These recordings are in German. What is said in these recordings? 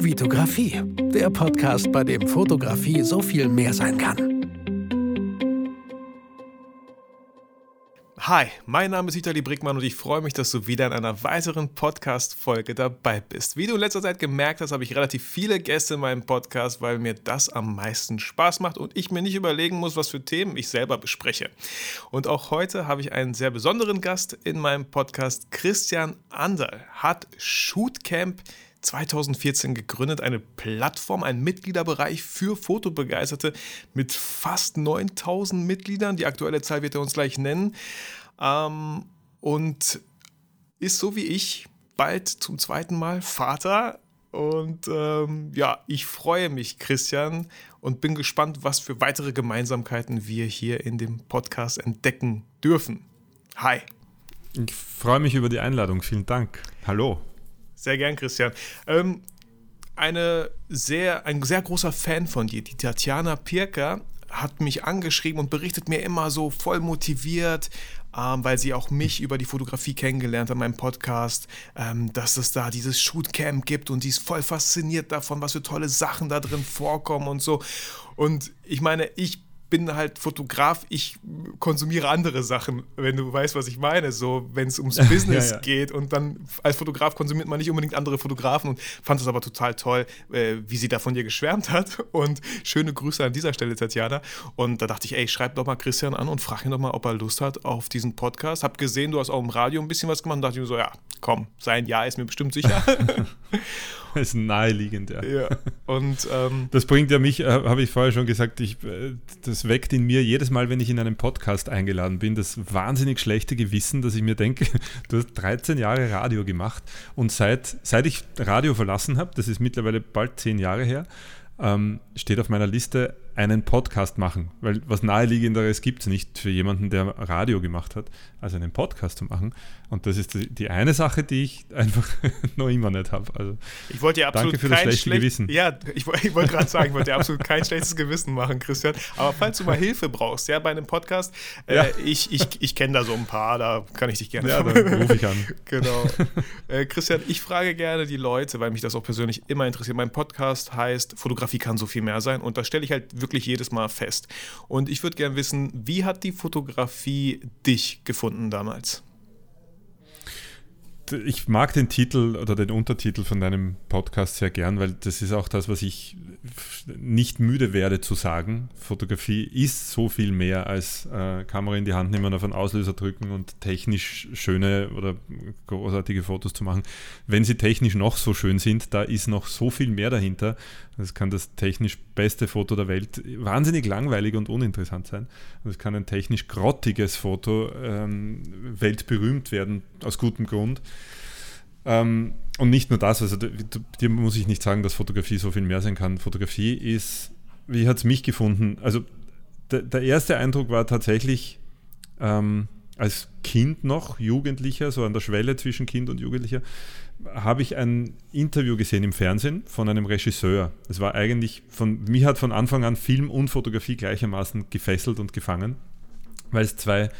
Vitografie, der Podcast, bei dem Fotografie so viel mehr sein kann. Hi, mein Name ist Vitali Brickmann und ich freue mich, dass du wieder in einer weiteren Podcast-Folge dabei bist. Wie du in letzter Zeit gemerkt hast, habe ich relativ viele Gäste in meinem Podcast, weil mir das am meisten Spaß macht und ich mir nicht überlegen muss, was für Themen ich selber bespreche. Und auch heute habe ich einen sehr besonderen Gast in meinem Podcast. Christian Anderl hat Shootcamp 2014 gegründet, eine Plattform, ein Mitgliederbereich für Fotobegeisterte mit fast 9000 Mitgliedern. Die aktuelle Zahl wird er uns gleich nennen. Ähm, und ist so wie ich bald zum zweiten Mal Vater. Und ähm, ja, ich freue mich, Christian, und bin gespannt, was für weitere Gemeinsamkeiten wir hier in dem Podcast entdecken dürfen. Hi. Ich freue mich über die Einladung. Vielen Dank. Hallo. Sehr gern, Christian. Ähm, eine sehr, ein sehr großer Fan von dir, die Tatjana Pirker, hat mich angeschrieben und berichtet mir immer so voll motiviert, ähm, weil sie auch mich über die Fotografie kennengelernt hat in meinem Podcast, ähm, dass es da dieses Shootcamp gibt und sie ist voll fasziniert davon, was für tolle Sachen da drin vorkommen und so. Und ich meine, ich bin halt Fotograf, ich konsumiere andere Sachen, wenn du weißt, was ich meine. So, wenn es ums Business ja, ja. geht und dann als Fotograf konsumiert man nicht unbedingt andere Fotografen und fand es aber total toll, äh, wie sie da von dir geschwärmt hat. Und schöne Grüße an dieser Stelle, Tatjana. Und da dachte ich, ey, schreib doch mal Christian an und frag ihn doch mal, ob er Lust hat auf diesen Podcast. Hab gesehen, du hast auch im Radio ein bisschen was gemacht und dachte ich mir so, ja, komm, sein Ja ist mir bestimmt sicher. ist naheliegend, ja. ja. Und ähm, das bringt ja mich, äh, habe ich vorher schon gesagt, ich, äh, das weckt in mir jedes Mal, wenn ich in einem Podcast eingeladen bin, das wahnsinnig schlechte Gewissen, dass ich mir denke, du hast 13 Jahre Radio gemacht und seit, seit ich Radio verlassen habe, das ist mittlerweile bald zehn Jahre her, ähm, steht auf meiner Liste einen Podcast machen, weil was naheliegenderes gibt es nicht für jemanden, der Radio gemacht hat, als einen Podcast zu machen. Und das ist die eine Sache, die ich einfach noch immer nicht habe. Also, ich wollte dir absolut danke für das schlechte schlecht, Gewissen. Ja, ich, ich wollte gerade sagen, ich wollte dir absolut kein schlechtes Gewissen machen, Christian. Aber falls du mal Hilfe brauchst, ja, bei einem Podcast, äh, ja. ich, ich, ich kenne da so ein paar, da kann ich dich gerne. Ja, dann rufe ich an. genau. Äh, Christian, ich frage gerne die Leute, weil mich das auch persönlich immer interessiert. Mein Podcast heißt Fotografie kann so viel mehr sein und da stelle ich halt wirklich wirklich jedes Mal fest. Und ich würde gerne wissen, wie hat die Fotografie dich gefunden damals? ich mag den Titel oder den Untertitel von deinem Podcast sehr gern, weil das ist auch das, was ich nicht müde werde zu sagen. Fotografie ist so viel mehr als äh, Kamera in die Hand nehmen, auf einen Auslöser drücken und technisch schöne oder großartige Fotos zu machen. Wenn sie technisch noch so schön sind, da ist noch so viel mehr dahinter. Das kann das technisch beste Foto der Welt wahnsinnig langweilig und uninteressant sein. Es kann ein technisch grottiges Foto ähm, weltberühmt werden, aus gutem Grund. Ähm, und nicht nur das, also dir muss ich nicht sagen, dass Fotografie so viel mehr sein kann. Fotografie ist, wie hat es mich gefunden? Also der, der, erste Eindruck war tatsächlich ähm, als Kind noch, Jugendlicher, so an der Schwelle zwischen Kind und Jugendlicher, habe ich ein Interview gesehen im Fernsehen von einem Regisseur. Es war eigentlich von, mich hat von Anfang an Film und Fotografie gleichermaßen gefesselt und gefangen, weil es zwei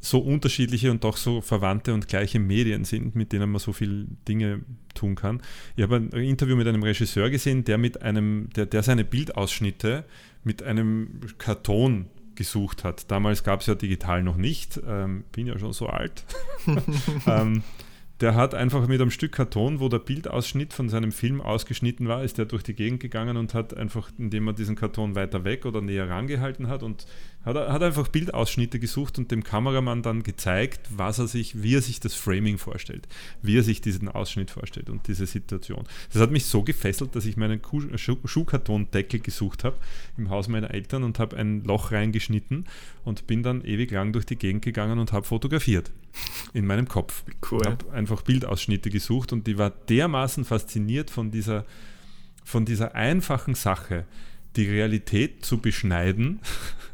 so unterschiedliche und doch so verwandte und gleiche Medien sind, mit denen man so viele Dinge tun kann. Ich habe ein Interview mit einem Regisseur gesehen, der mit einem, der, der seine Bildausschnitte mit einem Karton gesucht hat. Damals gab es ja digital noch nicht, ähm, bin ja schon so alt. ähm, der hat einfach mit einem Stück Karton, wo der Bildausschnitt von seinem Film ausgeschnitten war, ist er durch die Gegend gegangen und hat einfach, indem er diesen Karton weiter weg oder näher rangehalten hat und hat, hat einfach Bildausschnitte gesucht und dem Kameramann dann gezeigt, was er sich, wie er sich das Framing vorstellt, wie er sich diesen Ausschnitt vorstellt und diese Situation. Das hat mich so gefesselt, dass ich meinen Schuh Schuhkartondeckel gesucht habe im Haus meiner Eltern und habe ein Loch reingeschnitten und bin dann ewig lang durch die Gegend gegangen und habe fotografiert in meinem Kopf. Cool. Habe einfach Bildausschnitte gesucht und die war dermaßen fasziniert von dieser, von dieser einfachen Sache, die Realität zu beschneiden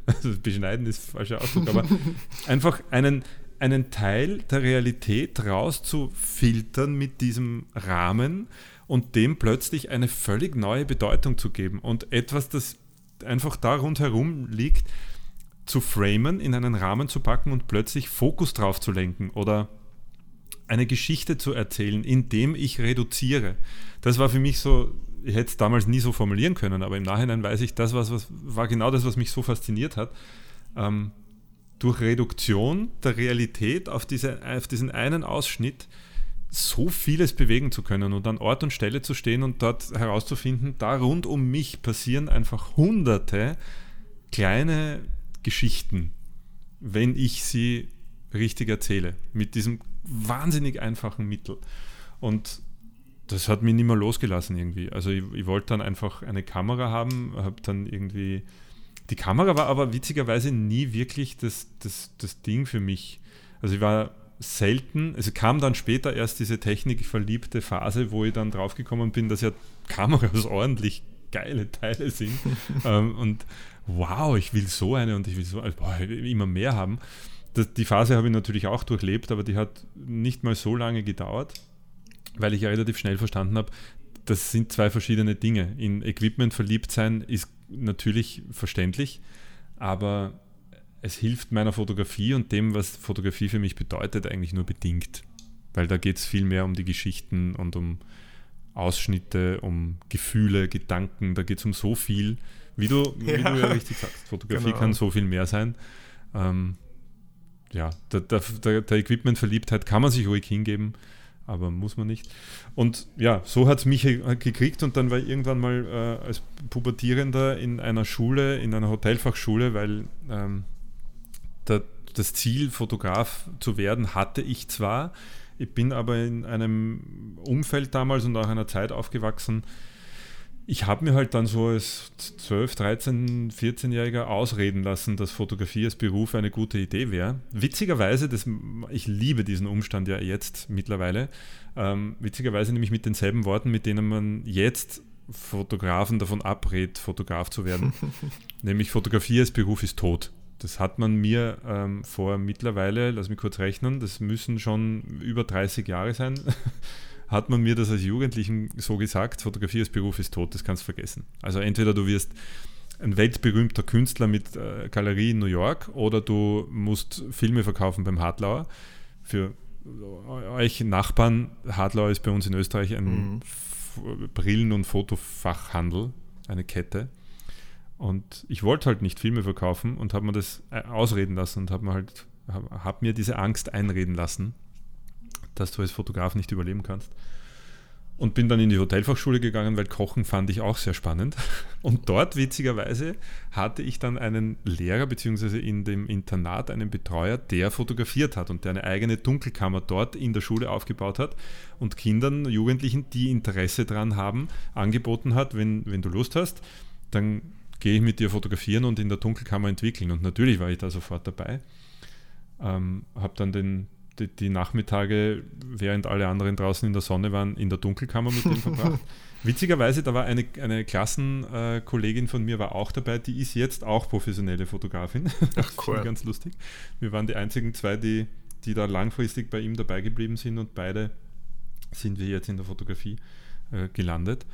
also beschneiden ist falscher Ausdruck, aber einfach einen, einen Teil der Realität rauszufiltern mit diesem Rahmen und dem plötzlich eine völlig neue Bedeutung zu geben und etwas, das einfach da rundherum liegt, zu framen, in einen Rahmen zu packen und plötzlich Fokus drauf zu lenken oder eine Geschichte zu erzählen, indem ich reduziere. Das war für mich so ich hätte es damals nie so formulieren können, aber im Nachhinein weiß ich, das was, was war genau das, was mich so fasziniert hat. Ähm, durch Reduktion der Realität auf, diese, auf diesen einen Ausschnitt so vieles bewegen zu können und an Ort und Stelle zu stehen und dort herauszufinden, da rund um mich passieren einfach hunderte kleine Geschichten, wenn ich sie richtig erzähle, mit diesem wahnsinnig einfachen Mittel. Und das hat mich nicht mehr losgelassen irgendwie. Also ich, ich wollte dann einfach eine Kamera haben, habe dann irgendwie... Die Kamera war aber witzigerweise nie wirklich das, das, das Ding für mich. Also ich war selten, also kam dann später erst diese technikverliebte Phase, wo ich dann draufgekommen bin, dass ja Kameras ordentlich geile Teile sind. ähm, und wow, ich will so eine und ich will so boah, immer mehr haben. Das, die Phase habe ich natürlich auch durchlebt, aber die hat nicht mal so lange gedauert, weil ich ja relativ schnell verstanden habe, das sind zwei verschiedene Dinge. In Equipment verliebt sein ist natürlich verständlich, aber es hilft meiner Fotografie und dem, was Fotografie für mich bedeutet, eigentlich nur bedingt. Weil da geht es viel mehr um die Geschichten und um Ausschnitte, um Gefühle, Gedanken, da geht es um so viel, wie du, wie ja, du ja richtig sagst. Fotografie genau. kann so viel mehr sein. Ähm, ja, der, der, der, Equipment-Verliebtheit kann man sich ruhig hingeben, aber muss man nicht. Und ja, so hat es mich gekriegt und dann war ich irgendwann mal äh, als Pubertierender in einer Schule, in einer Hotelfachschule, weil ähm, der, das Ziel, Fotograf zu werden, hatte ich zwar. Ich bin aber in einem Umfeld damals und auch einer Zeit aufgewachsen. Ich habe mir halt dann so als 12, 13, 14-Jähriger ausreden lassen, dass Fotografie als Beruf eine gute Idee wäre. Witzigerweise, das, ich liebe diesen Umstand ja jetzt mittlerweile, ähm, witzigerweise nämlich mit denselben Worten, mit denen man jetzt Fotografen davon abrät, Fotograf zu werden. nämlich Fotografie als Beruf ist tot. Das hat man mir ähm, vor mittlerweile, lass mich kurz rechnen, das müssen schon über 30 Jahre sein, hat man mir das als Jugendlichen so gesagt, Fotografie als Beruf ist tot, das kannst du vergessen. Also entweder du wirst ein weltberühmter Künstler mit äh, Galerie in New York oder du musst Filme verkaufen beim Hartlauer. Für euch Nachbarn, Hartlauer ist bei uns in Österreich ein mhm. Brillen- und Fotofachhandel, eine Kette. Und ich wollte halt nicht Filme verkaufen und habe mir das äh, ausreden lassen und habe mir halt hab mir diese Angst einreden lassen, dass du als Fotograf nicht überleben kannst. Und bin dann in die Hotelfachschule gegangen, weil Kochen fand ich auch sehr spannend. Und dort, witzigerweise, hatte ich dann einen Lehrer, beziehungsweise in dem Internat einen Betreuer, der fotografiert hat und der eine eigene Dunkelkammer dort in der Schule aufgebaut hat und Kindern, Jugendlichen, die Interesse daran haben, angeboten hat, wenn, wenn du Lust hast, dann gehe ich mit dir fotografieren und in der Dunkelkammer entwickeln. Und natürlich war ich da sofort dabei. Ähm, habe dann den, die, die, Nachmittage, während alle anderen draußen in der Sonne waren, in der Dunkelkammer mit ihm verbracht. Witzigerweise, da war eine, eine Klassenkollegin von mir war auch dabei, die ist jetzt auch professionelle Fotografin. Ach cool. ganz lustig. Wir waren die einzigen zwei, die, die da langfristig bei ihm dabei geblieben sind und beide sind wir jetzt in der Fotografie äh, gelandet.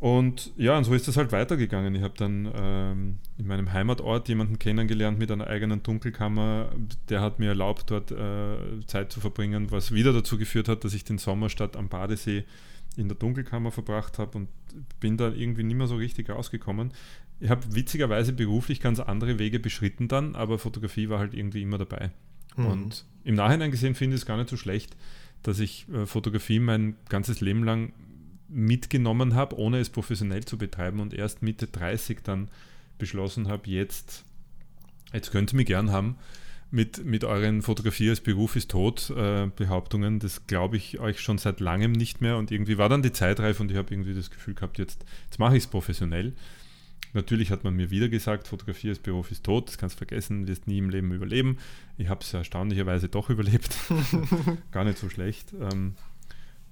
Und ja, und so ist das halt weitergegangen. Ich habe dann ähm, in meinem Heimatort jemanden kennengelernt mit einer eigenen Dunkelkammer. Der hat mir erlaubt, dort äh, Zeit zu verbringen, was wieder dazu geführt hat, dass ich den Sommer statt am Badesee in der Dunkelkammer verbracht habe und bin da irgendwie nicht mehr so richtig rausgekommen. Ich habe witzigerweise beruflich ganz andere Wege beschritten dann, aber Fotografie war halt irgendwie immer dabei. Mhm. Und im Nachhinein gesehen finde ich es gar nicht so schlecht, dass ich äh, Fotografie mein ganzes Leben lang mitgenommen habe, ohne es professionell zu betreiben und erst Mitte 30 dann beschlossen habe, jetzt, jetzt könnt ihr mich gern haben mit, mit euren Fotografie als Beruf ist tot äh, Behauptungen. Das glaube ich euch schon seit langem nicht mehr und irgendwie war dann die Zeit reif und ich habe irgendwie das Gefühl gehabt, jetzt, jetzt mache ich es professionell. Natürlich hat man mir wieder gesagt, Fotografie als Beruf ist tot, das kannst du vergessen, wirst nie im Leben überleben. Ich habe es erstaunlicherweise doch überlebt. Gar nicht so schlecht. Ähm,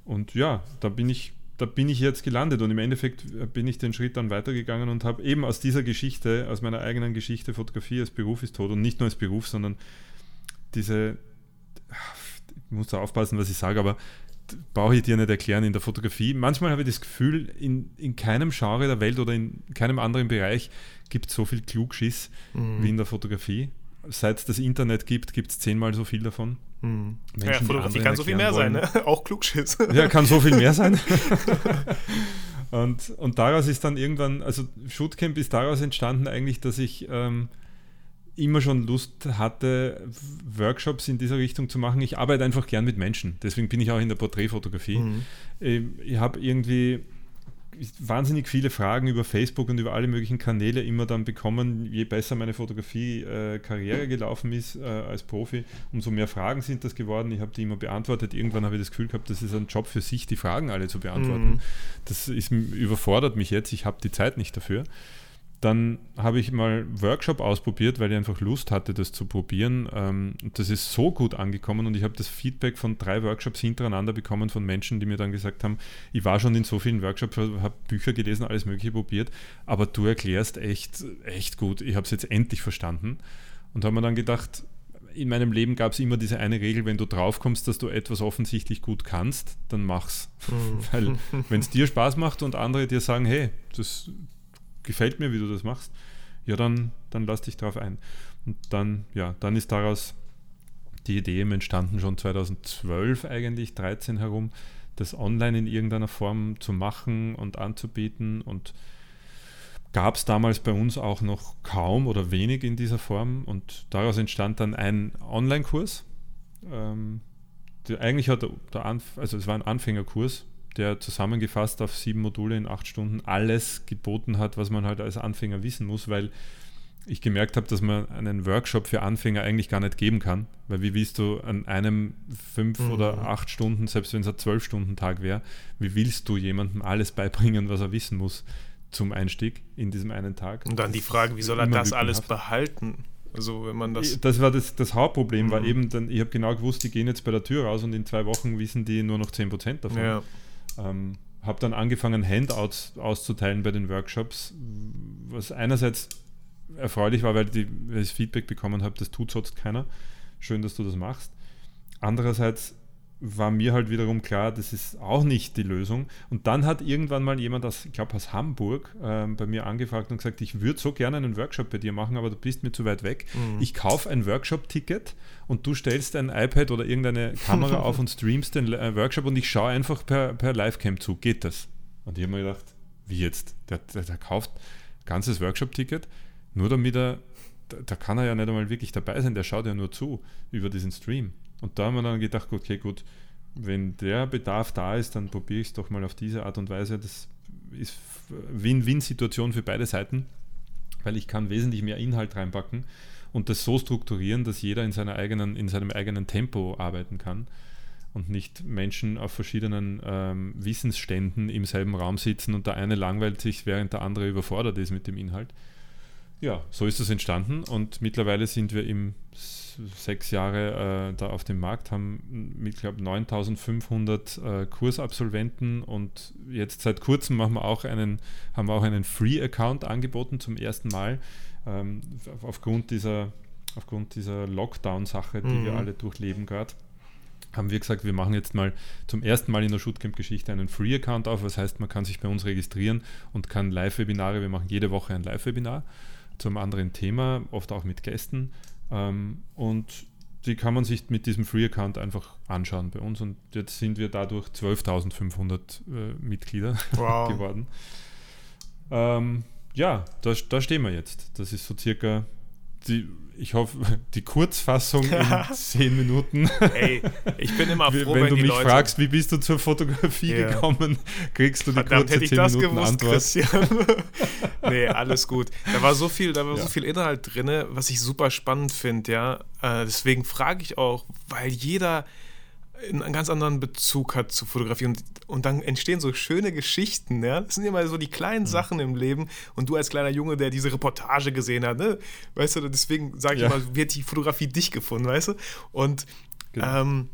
und ja, da bin ich da bin ich jetzt gelandet und im Endeffekt bin ich den Schritt dann weitergegangen und habe eben aus dieser Geschichte, aus meiner eigenen Geschichte Fotografie als Beruf ist tot und nicht nur als Beruf, sondern diese, ich muss da aufpassen, was ich sage, aber brauche ich dir nicht erklären in der Fotografie. Manchmal habe ich das Gefühl, in, in keinem Genre der Welt oder in keinem anderen Bereich gibt es so viel Klugschiss mhm. wie in der Fotografie. Seit es das Internet gibt, gibt es zehnmal so viel davon. Hm. ja, Fotografie kann so viel mehr wollen. sein, ne? auch Klugschiss. Ja, kann so viel mehr sein. Und, und daraus ist dann irgendwann, also Shootcamp ist daraus entstanden eigentlich, dass ich ähm, immer schon Lust hatte, Workshops in dieser Richtung zu machen. Ich arbeite einfach gern mit Menschen. Deswegen bin ich auch in der Porträtfotografie. Mhm. Ähm, ich habe irgendwie wahnsinnig viele Fragen über Facebook und über alle möglichen Kanäle immer dann bekommen, je besser meine Fotografie-Karriere äh, gelaufen ist äh, als Profi, umso mehr Fragen sind das geworden. Ich habe die immer beantwortet. Irgendwann habe ich das Gefühl gehabt, das ist ein Job für sich, die Fragen alle zu beantworten. Mhm. Das ist, überfordert mich jetzt, ich habe die Zeit nicht dafür. Dann habe ich mal Workshop ausprobiert, weil ich einfach Lust hatte, das zu probieren. Ähm, und das ist so gut angekommen und ich habe das Feedback von drei Workshops hintereinander bekommen von Menschen, die mir dann gesagt haben, ich war schon in so vielen Workshops, habe Bücher gelesen, alles Mögliche probiert, aber du erklärst echt, echt gut. Ich habe es jetzt endlich verstanden und habe mir dann gedacht, in meinem Leben gab es immer diese eine Regel, wenn du draufkommst, dass du etwas offensichtlich gut kannst, dann mach's. Mhm. Weil wenn es dir Spaß macht und andere dir sagen, hey, das, gefällt mir, wie du das machst, ja, dann, dann lass dich drauf ein. Und dann, ja, dann ist daraus die Idee entstanden, schon 2012 eigentlich, 13 herum, das online in irgendeiner Form zu machen und anzubieten und gab es damals bei uns auch noch kaum oder wenig in dieser Form und daraus entstand dann ein Online-Kurs. Ähm, eigentlich hat der, Anf also es war ein Anfängerkurs, der zusammengefasst auf sieben Module in acht Stunden alles geboten hat, was man halt als Anfänger wissen muss, weil ich gemerkt habe, dass man einen Workshop für Anfänger eigentlich gar nicht geben kann, weil wie willst du an einem fünf mhm. oder acht Stunden, selbst wenn es ein zwölf Stunden Tag wäre, wie willst du jemandem alles beibringen, was er wissen muss zum Einstieg in diesem einen Tag? Und dann die Frage, wie soll er das alles behalten? Also wenn man das. Das war das, das Hauptproblem, mhm. war eben dann, ich habe genau gewusst, die gehen jetzt bei der Tür raus und in zwei Wochen wissen die nur noch 10% davon. Ja. Ähm, habe dann angefangen, Handouts auszuteilen bei den Workshops, was einerseits erfreulich war, weil, die, weil ich Feedback bekommen habe, das tut sonst keiner. Schön, dass du das machst. Andererseits war mir halt wiederum klar, das ist auch nicht die Lösung. Und dann hat irgendwann mal jemand aus, ich glaube aus Hamburg, äh, bei mir angefragt und gesagt, ich würde so gerne einen Workshop bei dir machen, aber du bist mir zu weit weg. Mhm. Ich kaufe ein Workshop-Ticket und du stellst ein iPad oder irgendeine Kamera auf und streamst den äh, Workshop und ich schaue einfach per, per Livecam zu. Geht das? Und ich habe mir gedacht, wie jetzt? Der, der, der kauft ein ganzes Workshop-Ticket, nur damit er, da, da kann er ja nicht einmal wirklich dabei sein, der schaut ja nur zu über diesen Stream. Und da haben wir dann gedacht, okay, gut, wenn der Bedarf da ist, dann probiere ich es doch mal auf diese Art und Weise. Das ist Win-Win-Situation für beide Seiten, weil ich kann wesentlich mehr Inhalt reinpacken und das so strukturieren, dass jeder in, seiner eigenen, in seinem eigenen Tempo arbeiten kann und nicht Menschen auf verschiedenen ähm, Wissensständen im selben Raum sitzen und der eine langweilt sich, während der andere überfordert ist mit dem Inhalt. Ja, so ist es entstanden und mittlerweile sind wir im sechs Jahre äh, da auf dem Markt, haben mit, glaube 9500 äh, Kursabsolventen und jetzt seit kurzem machen wir auch einen, haben wir auch einen Free-Account angeboten zum ersten Mal ähm, aufgrund dieser, aufgrund dieser Lockdown-Sache, die mhm. wir alle durchleben gerade haben wir gesagt, wir machen jetzt mal zum ersten Mal in der Shootcamp-Geschichte einen Free-Account auf. Was heißt, man kann sich bei uns registrieren und kann Live-Webinare, wir machen jede Woche ein Live-Webinar zum anderen Thema, oft auch mit Gästen. Ähm, und die kann man sich mit diesem Free-Account einfach anschauen bei uns. Und jetzt sind wir dadurch 12.500 äh, Mitglieder wow. geworden. Ähm, ja, da, da stehen wir jetzt. Das ist so circa die, ich hoffe, die Kurzfassung in zehn Minuten. Ey, ich bin immer froh, wenn, wenn du mich Leute fragst, wie bist du zur Fotografie ja. gekommen, kriegst du die Verdammt, kurze hätte ich das Minuten gewusst, Antwort. Christian. nee, alles gut. Da war so viel, da war ja. so viel Inhalt drin, was ich super spannend finde, ja. Äh, deswegen frage ich auch, weil jeder einen ganz anderen Bezug hat zu Fotografie und, und dann entstehen so schöne Geschichten, ja. Das sind immer so die kleinen mhm. Sachen im Leben und du als kleiner Junge, der diese Reportage gesehen hat, ne, weißt du, deswegen sage ich ja. immer, wird die Fotografie dich gefunden, weißt du? Und genau. ähm,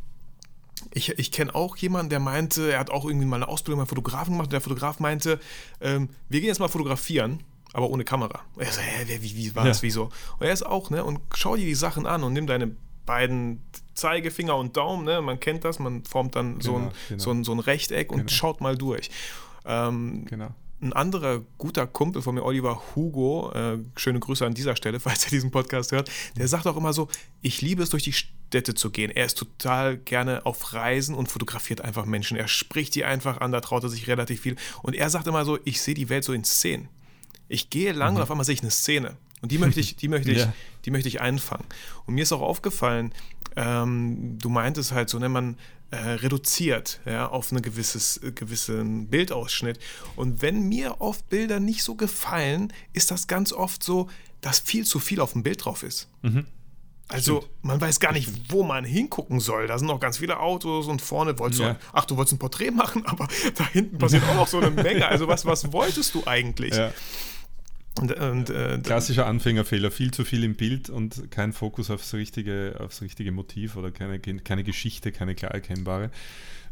ich, ich kenne auch jemanden, der meinte, er hat auch irgendwie mal eine Ausbildung beim Fotografen gemacht und der Fotograf meinte, ähm, wir gehen jetzt mal fotografieren, aber ohne Kamera. Und er so, hä, wie, wie war ja. das, wieso? Und er ist auch, ne, und schau dir die Sachen an und nimm deine beiden Zeigefinger und Daumen, ne? man kennt das, man formt dann genau, so, ein, genau. so, ein, so ein Rechteck und genau. schaut mal durch. Ähm, genau. ein anderer guter Kumpel von mir, Oliver Hugo, äh, schöne Grüße an dieser Stelle, falls er diesen Podcast hört, der sagt auch immer so, ich liebe es, durch die Städte zu gehen. Er ist total gerne auf Reisen und fotografiert einfach Menschen. Er spricht die einfach an, da traut er sich relativ viel. Und er sagt immer so, ich sehe die Welt so in Szenen. Ich gehe lang mhm. und auf einmal sehe ich eine Szene. Und die möchte ich, die möchte ich, ja. die möchte ich einfangen. Und mir ist auch aufgefallen, ähm, du meintest halt so, ne, man äh, reduziert ja, auf einen gewisses, äh, gewissen Bildausschnitt. Und wenn mir oft Bilder nicht so gefallen, ist das ganz oft so, dass viel zu viel auf dem Bild drauf ist. Mhm. Also Stimmt. man weiß gar nicht, wo man hingucken soll. Da sind noch ganz viele Autos und vorne wolltest ja. du, ach, du wolltest ein Porträt machen, aber da hinten passiert auch noch so eine Menge. Also was, was wolltest du eigentlich? Ja. Und, und, äh, Klassischer Anfängerfehler, viel zu viel im Bild und kein Fokus aufs richtige, aufs richtige Motiv oder keine, keine Geschichte, keine klar erkennbare.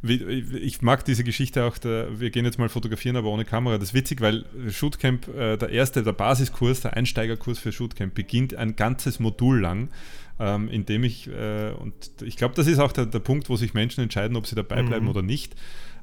Ich mag diese Geschichte auch, der, wir gehen jetzt mal fotografieren, aber ohne Kamera. Das ist witzig, weil Shootcamp, äh, der erste, der Basiskurs, der Einsteigerkurs für Shootcamp beginnt ein ganzes Modul lang, ähm, in dem ich, äh, und ich glaube, das ist auch der, der Punkt, wo sich Menschen entscheiden, ob sie dabei bleiben mhm. oder nicht äh,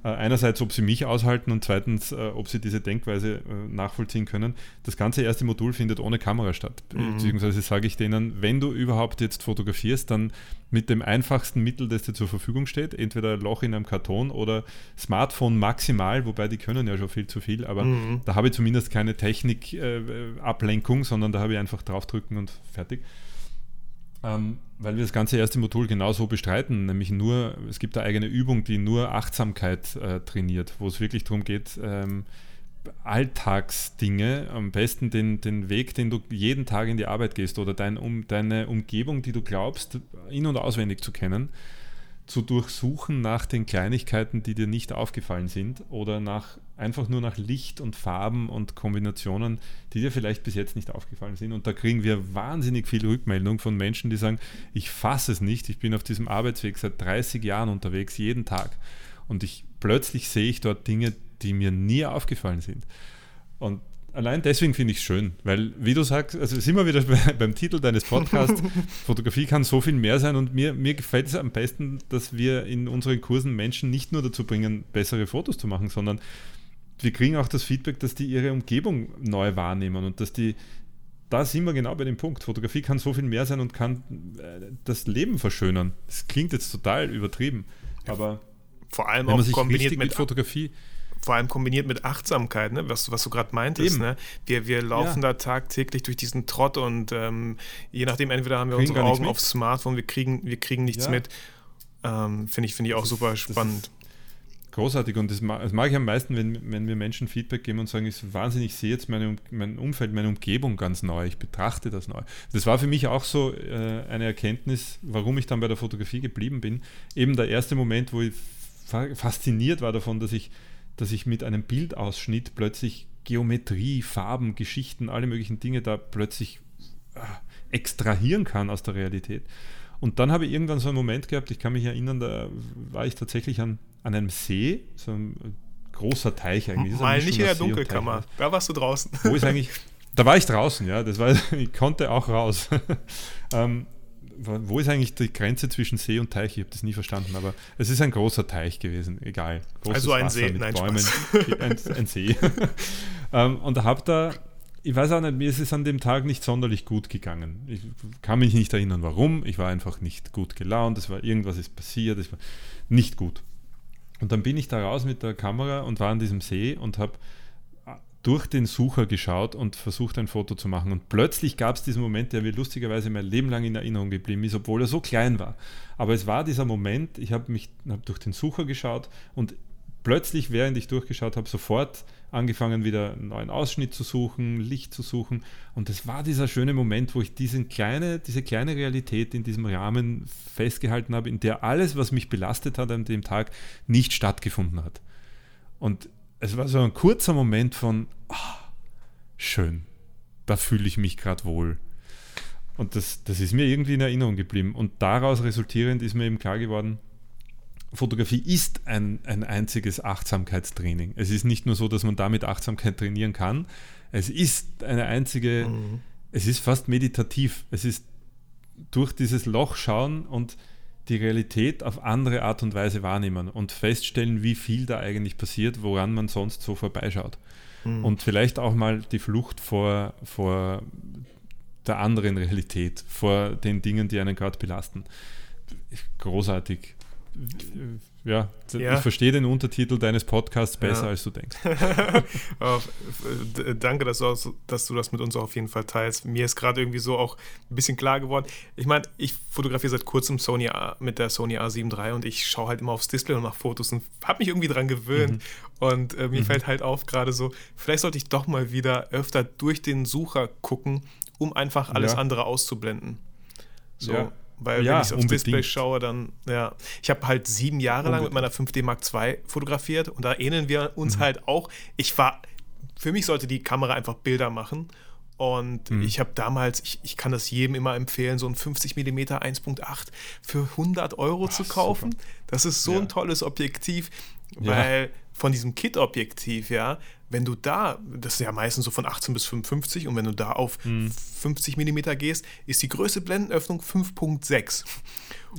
einerseits, ob sie mich aushalten und zweitens, äh, ob sie diese Denkweise äh, nachvollziehen können. Das ganze erste Modul findet ohne Kamera statt. Mhm. Beziehungsweise sage ich denen, wenn du überhaupt jetzt fotografierst, dann mit dem einfachsten Mittel, das dir zur Verfügung steht, entweder ein Loch in einem Karton oder Smartphone maximal, wobei die können ja schon viel zu viel, aber mhm. da habe ich zumindest keine Technik-Ablenkung, sondern da habe ich einfach draufdrücken und fertig. Ähm, weil wir das ganze erste Modul genauso bestreiten, nämlich nur, es gibt eine eigene Übung, die nur Achtsamkeit äh, trainiert, wo es wirklich darum geht, ähm, Alltagsdinge, am besten den, den Weg, den du jeden Tag in die Arbeit gehst oder dein, um, deine Umgebung, die du glaubst, in- und auswendig zu kennen, zu durchsuchen nach den Kleinigkeiten, die dir nicht aufgefallen sind oder nach einfach nur nach Licht und Farben und Kombinationen, die dir vielleicht bis jetzt nicht aufgefallen sind. Und da kriegen wir wahnsinnig viel Rückmeldung von Menschen, die sagen, ich fasse es nicht, ich bin auf diesem Arbeitsweg seit 30 Jahren unterwegs, jeden Tag. Und ich plötzlich sehe ich dort Dinge, die mir nie aufgefallen sind. Und allein deswegen finde ich es schön, weil, wie du sagst, also sind wir wieder beim Titel deines Podcasts, Fotografie kann so viel mehr sein und mir, mir gefällt es am besten, dass wir in unseren Kursen Menschen nicht nur dazu bringen, bessere Fotos zu machen, sondern wir kriegen auch das Feedback, dass die ihre Umgebung neu wahrnehmen und dass die, da sind wir genau bei dem Punkt. Fotografie kann so viel mehr sein und kann äh, das Leben verschönern. Das klingt jetzt total übertrieben, aber vor allem auch kombiniert mit Fotografie vor allem kombiniert mit Achtsamkeit, ne? was, was du gerade meintest. Ne? Wir, wir laufen ja. da tagtäglich durch diesen Trott und ähm, je nachdem, entweder haben wir kriegen unsere Augen aufs Smartphone, wir kriegen, wir kriegen nichts ja. mit. Ähm, Finde ich, find ich auch das super ist, spannend. Großartig und das, das, mag ich am meisten, wenn, wenn wir Menschen Feedback geben und sagen, ist wahnsinnig, ich sehe jetzt meine, mein Umfeld, meine Umgebung ganz neu, ich betrachte das neu. Das war für mich auch so äh, eine Erkenntnis, warum ich dann bei der Fotografie geblieben bin. Eben der erste Moment, wo ich fasziniert war davon, dass ich dass ich mit einem Bildausschnitt plötzlich Geometrie, Farben, Geschichten, alle möglichen Dinge da plötzlich äh, extrahieren kann aus der Realität. Und dann habe ich irgendwann so einen Moment gehabt, ich kann mich erinnern, da war ich tatsächlich an, an einem See, so ein großer Teich eigentlich. Mal nicht in der Dunkelkammer, da warst du draußen. Wo ist eigentlich, da war ich draußen, ja, das war, ich konnte auch raus. ähm, wo ist eigentlich die Grenze zwischen See und Teich? Ich habe das nie verstanden, aber es ist ein großer Teich gewesen, egal. Großes also ein Wasser See, mit nein, Bäumen, ein, ein, See. ähm, und habe da, ich weiß auch nicht, mir ist es an dem Tag nicht sonderlich gut gegangen. Ich kann mich nicht erinnern, warum. Ich war einfach nicht gut gelaunt, es war irgendwas ist passiert, es war nicht gut. Und dann bin ich da raus mit der Kamera und war an diesem See und habe durch den Sucher geschaut und versucht, ein Foto zu machen. Und plötzlich gab es diesen Moment, der mir lustigerweise mein Leben lang in Erinnerung geblieben ist, obwohl er so klein war. Aber es war dieser Moment, ich habe mich hab durch den Sucher geschaut und plötzlich, während ich durchgeschaut habe, sofort angefangen, wieder einen neuen Ausschnitt zu suchen, Licht zu suchen. Und es war dieser schöne Moment, wo ich diesen kleine, diese kleine Realität in diesem Rahmen festgehalten habe, in der alles, was mich belastet hat an dem Tag, nicht stattgefunden hat. Und es war so ein kurzer Moment von, oh, schön, da fühle ich mich gerade wohl. Und das, das ist mir irgendwie in Erinnerung geblieben. Und daraus resultierend ist mir eben klar geworden, Fotografie ist ein, ein einziges Achtsamkeitstraining. Es ist nicht nur so, dass man damit Achtsamkeit trainieren kann. Es ist eine einzige, mhm. es ist fast meditativ. Es ist durch dieses Loch schauen und die Realität auf andere Art und Weise wahrnehmen und feststellen, wie viel da eigentlich passiert, woran man sonst so vorbeischaut. Mhm. Und vielleicht auch mal die Flucht vor, vor der anderen Realität, vor den Dingen, die einen gerade belasten. Großartig ja, ja, ich verstehe den Untertitel deines Podcasts besser, ja. als du denkst. Oh, danke, dass du, dass du das mit uns auf jeden Fall teilst. Mir ist gerade irgendwie so auch ein bisschen klar geworden. Ich meine, ich fotografiere seit kurzem Sony A, mit der Sony A7 III und ich schaue halt immer aufs Display und mache Fotos und habe mich irgendwie dran gewöhnt. Mhm. Und äh, mir mhm. fällt halt auf gerade so, vielleicht sollte ich doch mal wieder öfter durch den Sucher gucken, um einfach alles ja. andere auszublenden. So. Ja. Weil ja, wenn ich aufs unbedingt. Display schaue, dann, ja. Ich habe halt sieben Jahre unbedingt. lang mit meiner 5D Mark II fotografiert und da ähneln wir uns mhm. halt auch. Ich war, für mich sollte die Kamera einfach Bilder machen. Und mhm. ich habe damals, ich, ich kann das jedem immer empfehlen, so ein 50 mm 1.8 für 100 Euro Ach, zu kaufen. Super. Das ist so ja. ein tolles Objektiv, weil ja. von diesem Kit-Objektiv, ja, wenn du da, das ist ja meistens so von 18 bis 55 und wenn du da auf mhm. 50 mm gehst, ist die größte Blendenöffnung 5.6.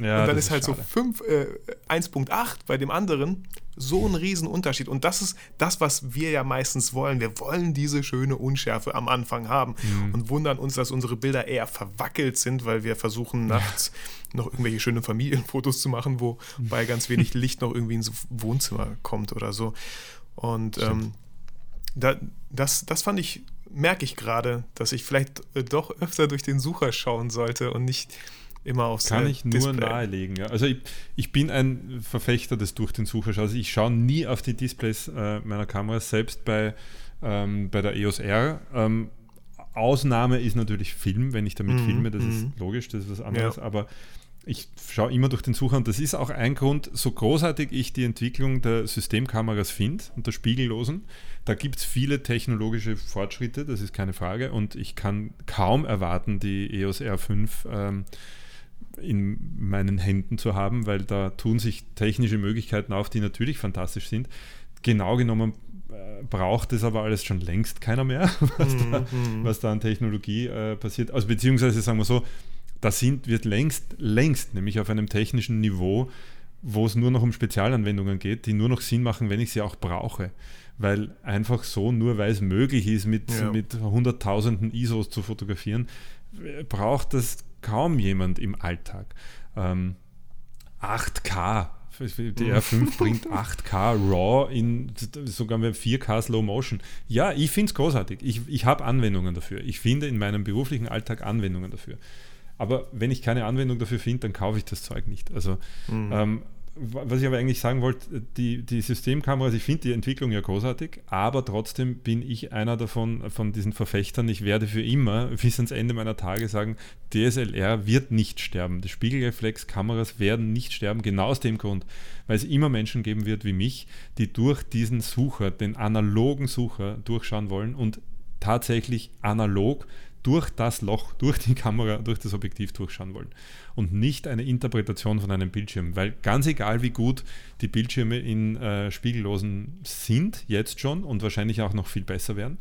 Ja, und dann ist halt schade. so äh, 1.8 bei dem anderen so ein Riesenunterschied. Und das ist das, was wir ja meistens wollen. Wir wollen diese schöne Unschärfe am Anfang haben mhm. und wundern uns, dass unsere Bilder eher verwackelt sind, weil wir versuchen nachts noch irgendwelche schönen Familienfotos zu machen, wo bei ganz wenig Licht noch irgendwie ins Wohnzimmer kommt oder so. Und ähm, da, das, das fand ich, merke ich gerade, dass ich vielleicht äh, doch öfter durch den Sucher schauen sollte und nicht immer aufs Kann ich nur Display. nahelegen. Ja. Also ich, ich bin ein Verfechter des durch den Sucher Also ich schaue nie auf die Displays äh, meiner Kameras, selbst bei, ähm, bei der EOS R. Ähm, Ausnahme ist natürlich Film, wenn ich damit mm, filme, das mm. ist mhm. logisch, das ist was anderes, ja. aber ich schaue immer durch den Sucher und das ist auch ein Grund, so großartig ich die Entwicklung der Systemkameras finde und der spiegellosen, da gibt es viele technologische Fortschritte, das ist keine Frage und ich kann kaum erwarten, die EOS R5 ähm, in meinen Händen zu haben, weil da tun sich technische Möglichkeiten auf, die natürlich fantastisch sind. Genau genommen äh, braucht es aber alles schon längst keiner mehr, was, da, mhm. was da, an Technologie äh, passiert. Also beziehungsweise sagen wir so, da sind, wird längst, längst, nämlich auf einem technischen Niveau, wo es nur noch um Spezialanwendungen geht, die nur noch Sinn machen, wenn ich sie auch brauche. Weil einfach so, nur weil es möglich ist, mit, ja. mit hunderttausenden ISOs zu fotografieren, braucht das kaum jemand im Alltag. Ähm, 8K, die R5 bringt 8K RAW in sogar mit 4K Slow Motion. Ja, ich finde es großartig. Ich, ich habe Anwendungen dafür. Ich finde in meinem beruflichen Alltag Anwendungen dafür. Aber wenn ich keine Anwendung dafür finde, dann kaufe ich das Zeug nicht. Also, mhm. ähm, was ich aber eigentlich sagen wollte, die, die Systemkameras, ich finde die Entwicklung ja großartig, aber trotzdem bin ich einer davon, von diesen Verfechtern. Ich werde für immer bis ans Ende meiner Tage sagen, DSLR wird nicht sterben. Die Spiegelreflexkameras werden nicht sterben, genau aus dem Grund, weil es immer Menschen geben wird wie mich, die durch diesen Sucher, den analogen Sucher, durchschauen wollen und tatsächlich analog durch das Loch, durch die Kamera, durch das Objektiv durchschauen wollen und nicht eine Interpretation von einem Bildschirm, weil ganz egal wie gut die Bildschirme in äh, Spiegellosen sind, jetzt schon und wahrscheinlich auch noch viel besser werden,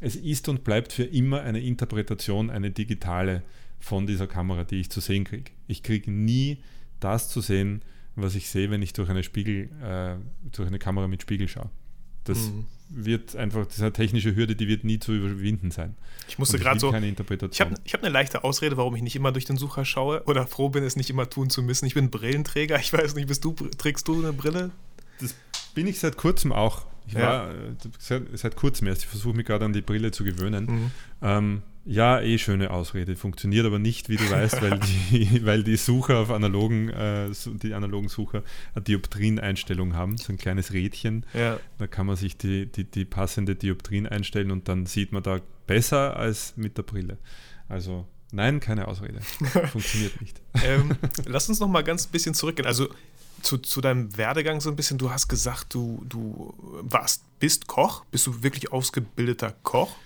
es ist und bleibt für immer eine Interpretation, eine digitale von dieser Kamera, die ich zu sehen kriege. Ich kriege nie das zu sehen, was ich sehe, wenn ich durch eine Spiegel, äh, durch eine Kamera mit Spiegel schaue. Das mhm. Wird einfach, diese technische Hürde, die wird nie zu überwinden sein. Ich musste gerade so. Keine Interpretation. Ich habe ich hab eine leichte Ausrede, warum ich nicht immer durch den Sucher schaue oder froh bin, es nicht immer tun zu müssen. Ich bin Brillenträger. Ich weiß nicht, bist du, trägst du eine Brille? Das bin ich seit kurzem auch. Ich ja. war seit, kurzem erst. Ich versuche mich gerade an die Brille zu gewöhnen. Mhm. Ähm, ja, eh schöne Ausrede. Funktioniert aber nicht, wie du weißt, weil die, weil die Sucher auf analogen, äh, die analogen Sucher eine Dioptrien-Einstellung haben. So ein kleines Rädchen. Ja. Da kann man sich die, die, die passende Dioptrien einstellen und dann sieht man da besser als mit der Brille. Also nein, keine Ausrede. Funktioniert nicht. Ähm, lass uns noch mal ganz bisschen zurückgehen. Also zu, zu deinem Werdegang so ein bisschen. Du hast gesagt, du, du warst, bist Koch. Bist du wirklich ausgebildeter Koch?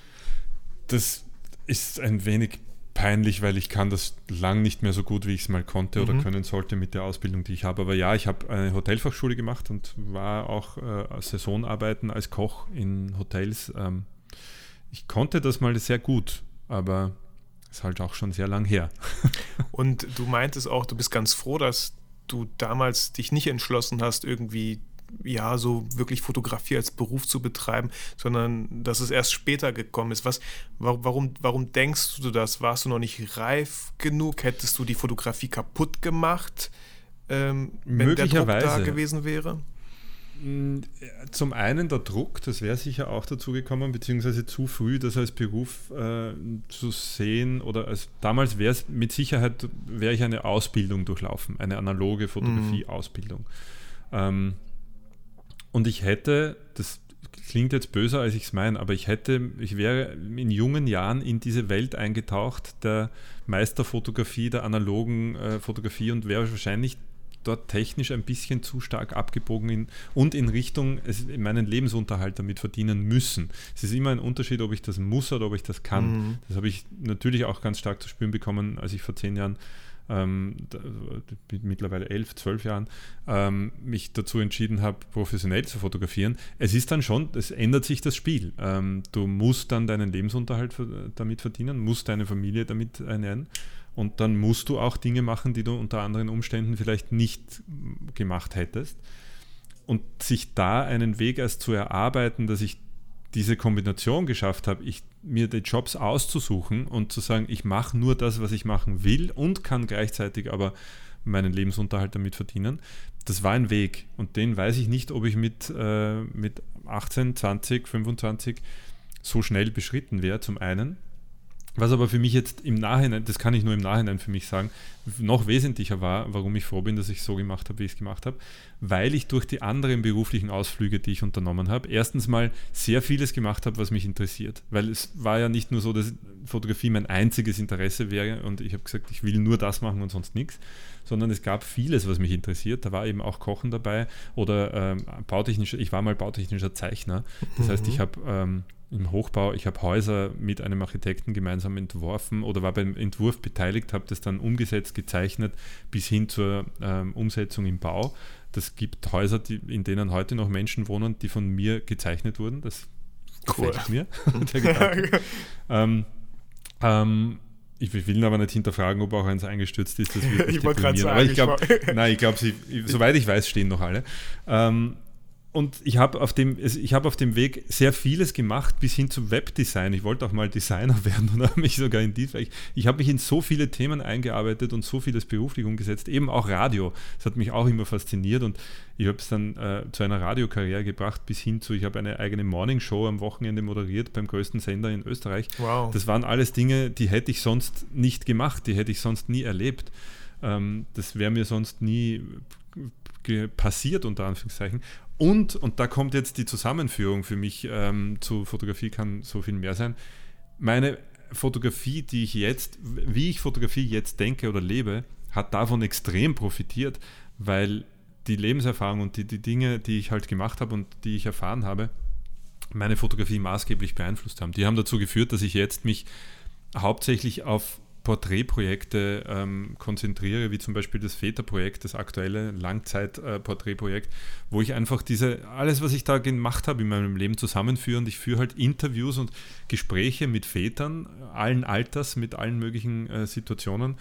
Das ist ein wenig peinlich, weil ich kann das lang nicht mehr so gut, wie ich es mal konnte oder mhm. können sollte mit der Ausbildung, die ich habe. Aber ja, ich habe eine Hotelfachschule gemacht und war auch äh, Saisonarbeiten als Koch in Hotels. Ähm, ich konnte das mal sehr gut, aber ist halt auch schon sehr lang her. und du meintest auch, du bist ganz froh, dass du damals dich nicht entschlossen hast, irgendwie ja, so wirklich Fotografie als Beruf zu betreiben, sondern dass es erst später gekommen ist. Was, warum, warum denkst du das? Warst du noch nicht reif genug? Hättest du die Fotografie kaputt gemacht, ähm, wenn der Druck da gewesen wäre? Mm, zum einen der Druck, das wäre sicher auch dazu gekommen, beziehungsweise zu früh, das als Beruf äh, zu sehen oder als, damals wäre es mit Sicherheit, wäre ich eine Ausbildung durchlaufen, eine analoge Fotografie-Ausbildung. Mhm. Ähm, und ich hätte, das klingt jetzt böser, als ich es meine, aber ich hätte, ich wäre in jungen Jahren in diese Welt eingetaucht der Meisterfotografie, der analogen äh, Fotografie und wäre wahrscheinlich dort technisch ein bisschen zu stark abgebogen in, und in Richtung es, meinen Lebensunterhalt damit verdienen müssen. Es ist immer ein Unterschied, ob ich das muss oder ob ich das kann. Mhm. Das habe ich natürlich auch ganz stark zu spüren bekommen, als ich vor zehn Jahren ähm, mittlerweile elf, zwölf Jahren, ähm, mich dazu entschieden habe, professionell zu fotografieren. Es ist dann schon, es ändert sich das Spiel. Ähm, du musst dann deinen Lebensunterhalt damit verdienen, musst deine Familie damit ernähren und dann musst du auch Dinge machen, die du unter anderen Umständen vielleicht nicht gemacht hättest. Und sich da einen Weg erst zu erarbeiten, dass ich diese Kombination geschafft habe, ich, mir die Jobs auszusuchen und zu sagen, ich mache nur das, was ich machen will und kann gleichzeitig aber meinen Lebensunterhalt damit verdienen. Das war ein Weg und den weiß ich nicht, ob ich mit, äh, mit 18, 20, 25 so schnell beschritten wäre, zum einen. Was aber für mich jetzt im Nachhinein, das kann ich nur im Nachhinein für mich sagen, noch wesentlicher war, warum ich froh bin, dass ich so gemacht habe, wie ich es gemacht habe, weil ich durch die anderen beruflichen Ausflüge, die ich unternommen habe, erstens mal sehr vieles gemacht habe, was mich interessiert. Weil es war ja nicht nur so, dass Fotografie mein einziges Interesse wäre und ich habe gesagt, ich will nur das machen und sonst nichts, sondern es gab vieles, was mich interessiert. Da war eben auch Kochen dabei oder ähm, bautechnischer, ich war mal bautechnischer Zeichner. Das mhm. heißt, ich habe ähm, im Hochbau, ich habe Häuser mit einem Architekten gemeinsam entworfen oder war beim Entwurf beteiligt, habe das dann umgesetzt, gezeichnet bis hin zur ähm, Umsetzung im Bau. Das gibt Häuser, die, in denen heute noch Menschen wohnen, die von mir gezeichnet wurden. Das cool. gefällt mir. ähm, ähm, ich will aber nicht hinterfragen, ob auch eins eingestürzt ist. Das wird ich wollte gerade sagen. Aber ich glaube, nein, ich glaube, soweit ich weiß, stehen noch alle. Ähm, und ich habe auf, dem, hab auf dem Weg sehr vieles gemacht, bis hin zum Webdesign. Ich wollte auch mal Designer werden und habe mich sogar in die. Ich, ich habe mich in so viele Themen eingearbeitet und so vieles beruflich umgesetzt, eben auch Radio. Das hat mich auch immer fasziniert und ich habe es dann äh, zu einer Radiokarriere gebracht, bis hin zu, ich habe eine eigene Morningshow am Wochenende moderiert beim größten Sender in Österreich. Wow. Das waren alles Dinge, die hätte ich sonst nicht gemacht, die hätte ich sonst nie erlebt. Ähm, das wäre mir sonst nie passiert, unter Anführungszeichen. Und, und da kommt jetzt die Zusammenführung für mich ähm, zu Fotografie kann so viel mehr sein. Meine Fotografie, die ich jetzt, wie ich Fotografie jetzt denke oder lebe, hat davon extrem profitiert, weil die Lebenserfahrung und die, die Dinge, die ich halt gemacht habe und die ich erfahren habe, meine Fotografie maßgeblich beeinflusst haben. Die haben dazu geführt, dass ich jetzt mich hauptsächlich auf Porträtprojekte ähm, konzentriere, wie zum Beispiel das Väterprojekt, das aktuelle Langzeitporträtprojekt, äh, wo ich einfach diese, alles, was ich da gemacht habe in meinem Leben zusammenführe und ich führe halt Interviews und Gespräche mit Vätern, allen Alters, mit allen möglichen äh, Situationen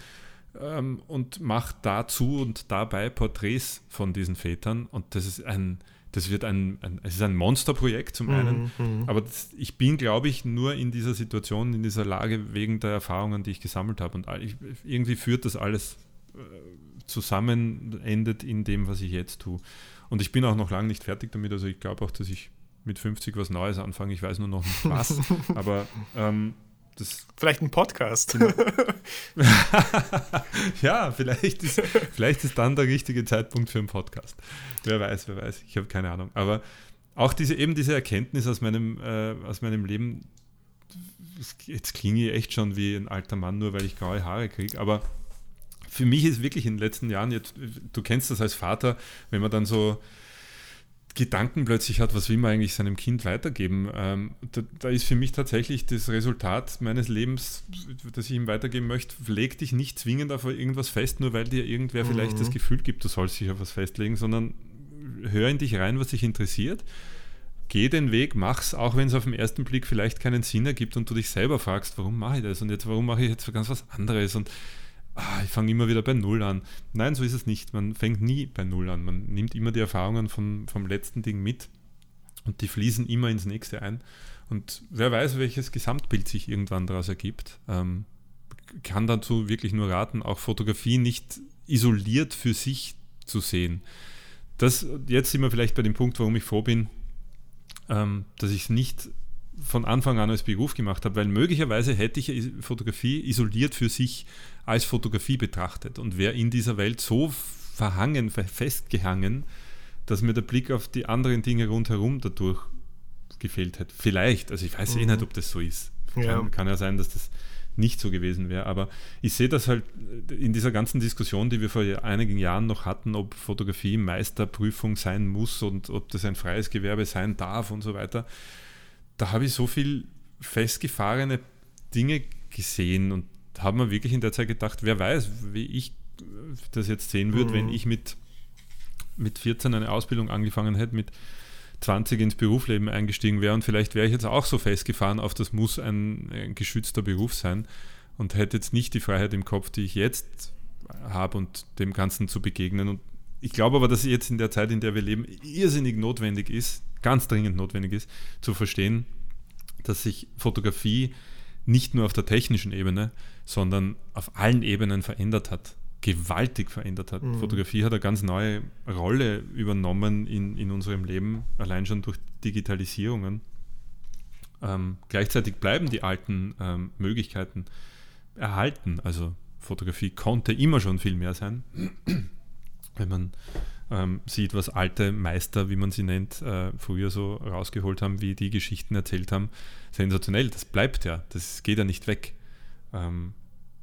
ähm, und mache dazu und dabei Porträts von diesen Vätern und das ist ein das wird ein, ein, es ist ein Monsterprojekt zum einen, mhm, mhm, aber das, ich bin, glaube ich, nur in dieser Situation, in dieser Lage wegen der Erfahrungen, die ich gesammelt habe. Und ich, irgendwie führt das alles äh, zusammen, endet in dem, was ich jetzt tue. Und ich bin auch noch lange nicht fertig damit, also ich glaube auch, dass ich mit 50 was Neues anfange. Ich weiß nur noch nicht was, aber ähm, das vielleicht ein Podcast. Genau. ja, vielleicht ist, vielleicht ist dann der richtige Zeitpunkt für einen Podcast. Wer weiß, wer weiß. Ich habe keine Ahnung. Aber auch diese, eben diese Erkenntnis aus meinem, äh, aus meinem Leben, jetzt klinge ich echt schon wie ein alter Mann, nur weil ich graue Haare kriege, aber für mich ist wirklich in den letzten Jahren, jetzt, du kennst das als Vater, wenn man dann so Gedanken plötzlich hat, was will man eigentlich seinem Kind weitergeben. Ähm, da, da, ist für mich tatsächlich das Resultat meines Lebens, das ich ihm weitergeben möchte, leg dich nicht zwingend auf irgendwas fest, nur weil dir irgendwer mhm. vielleicht das Gefühl gibt, du sollst dich auf was festlegen, sondern hör in dich rein, was dich interessiert. Geh den Weg, mach's, auch wenn es auf den ersten Blick vielleicht keinen Sinn ergibt und du dich selber fragst, warum mache ich das und jetzt, warum mache ich jetzt ganz was anderes und ah, ich fange immer wieder bei Null an. Nein, so ist es nicht. Man fängt nie bei Null an. Man nimmt immer die Erfahrungen vom, vom letzten Ding mit und die fließen immer ins nächste ein. Und wer weiß, welches Gesamtbild sich irgendwann daraus ergibt. Ähm, kann dazu wirklich nur raten, auch Fotografie nicht isoliert für sich zu sehen. Das, jetzt sind wir vielleicht bei dem Punkt, warum ich froh bin, ähm, dass ich es nicht von Anfang an als Beruf gemacht habe, weil möglicherweise hätte ich Fotografie isoliert für sich als Fotografie betrachtet und wäre in dieser Welt so verhangen, festgehangen, dass mir der Blick auf die anderen Dinge rundherum dadurch gefehlt hätte. Vielleicht, also ich weiß mhm. eh nicht, ob das so ist. Ja. Kann, kann ja sein, dass das nicht so gewesen wäre. Aber ich sehe das halt in dieser ganzen Diskussion, die wir vor einigen Jahren noch hatten, ob Fotografie Meisterprüfung sein muss und ob das ein freies Gewerbe sein darf und so weiter. Da habe ich so viel festgefahrene Dinge gesehen und habe mir wirklich in der Zeit gedacht, wer weiß, wie ich das jetzt sehen würde, mhm. wenn ich mit, mit 14 eine Ausbildung angefangen hätte, mit 20 ins Berufsleben eingestiegen wäre und vielleicht wäre ich jetzt auch so festgefahren auf, das muss ein, ein geschützter Beruf sein und hätte jetzt nicht die Freiheit im Kopf, die ich jetzt habe und dem Ganzen zu begegnen. Und ich glaube aber, dass jetzt in der Zeit, in der wir leben, irrsinnig notwendig ist, ganz dringend notwendig ist, zu verstehen, dass sich Fotografie nicht nur auf der technischen Ebene, sondern auf allen Ebenen verändert hat gewaltig verändert hat. Mhm. Fotografie hat eine ganz neue Rolle übernommen in, in unserem Leben, allein schon durch Digitalisierungen. Ähm, gleichzeitig bleiben die alten ähm, Möglichkeiten erhalten. Also Fotografie konnte immer schon viel mehr sein. Wenn man ähm, sieht, was alte Meister, wie man sie nennt, äh, früher so rausgeholt haben, wie die Geschichten erzählt haben, sensationell. Das bleibt ja, das geht ja nicht weg. Ähm,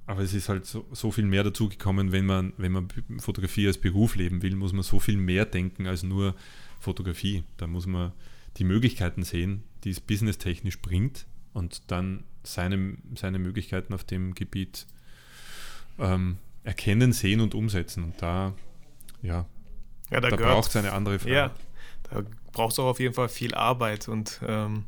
aber es ist halt so, so viel mehr dazugekommen, wenn man, wenn man Fotografie als Beruf leben will, muss man so viel mehr denken als nur Fotografie. Da muss man die Möglichkeiten sehen, die es businesstechnisch bringt und dann seine, seine Möglichkeiten auf dem Gebiet ähm, erkennen, sehen und umsetzen. Und da, ja, ja da, da braucht es eine andere Frage. Ja, da braucht es auch auf jeden Fall viel Arbeit und ähm,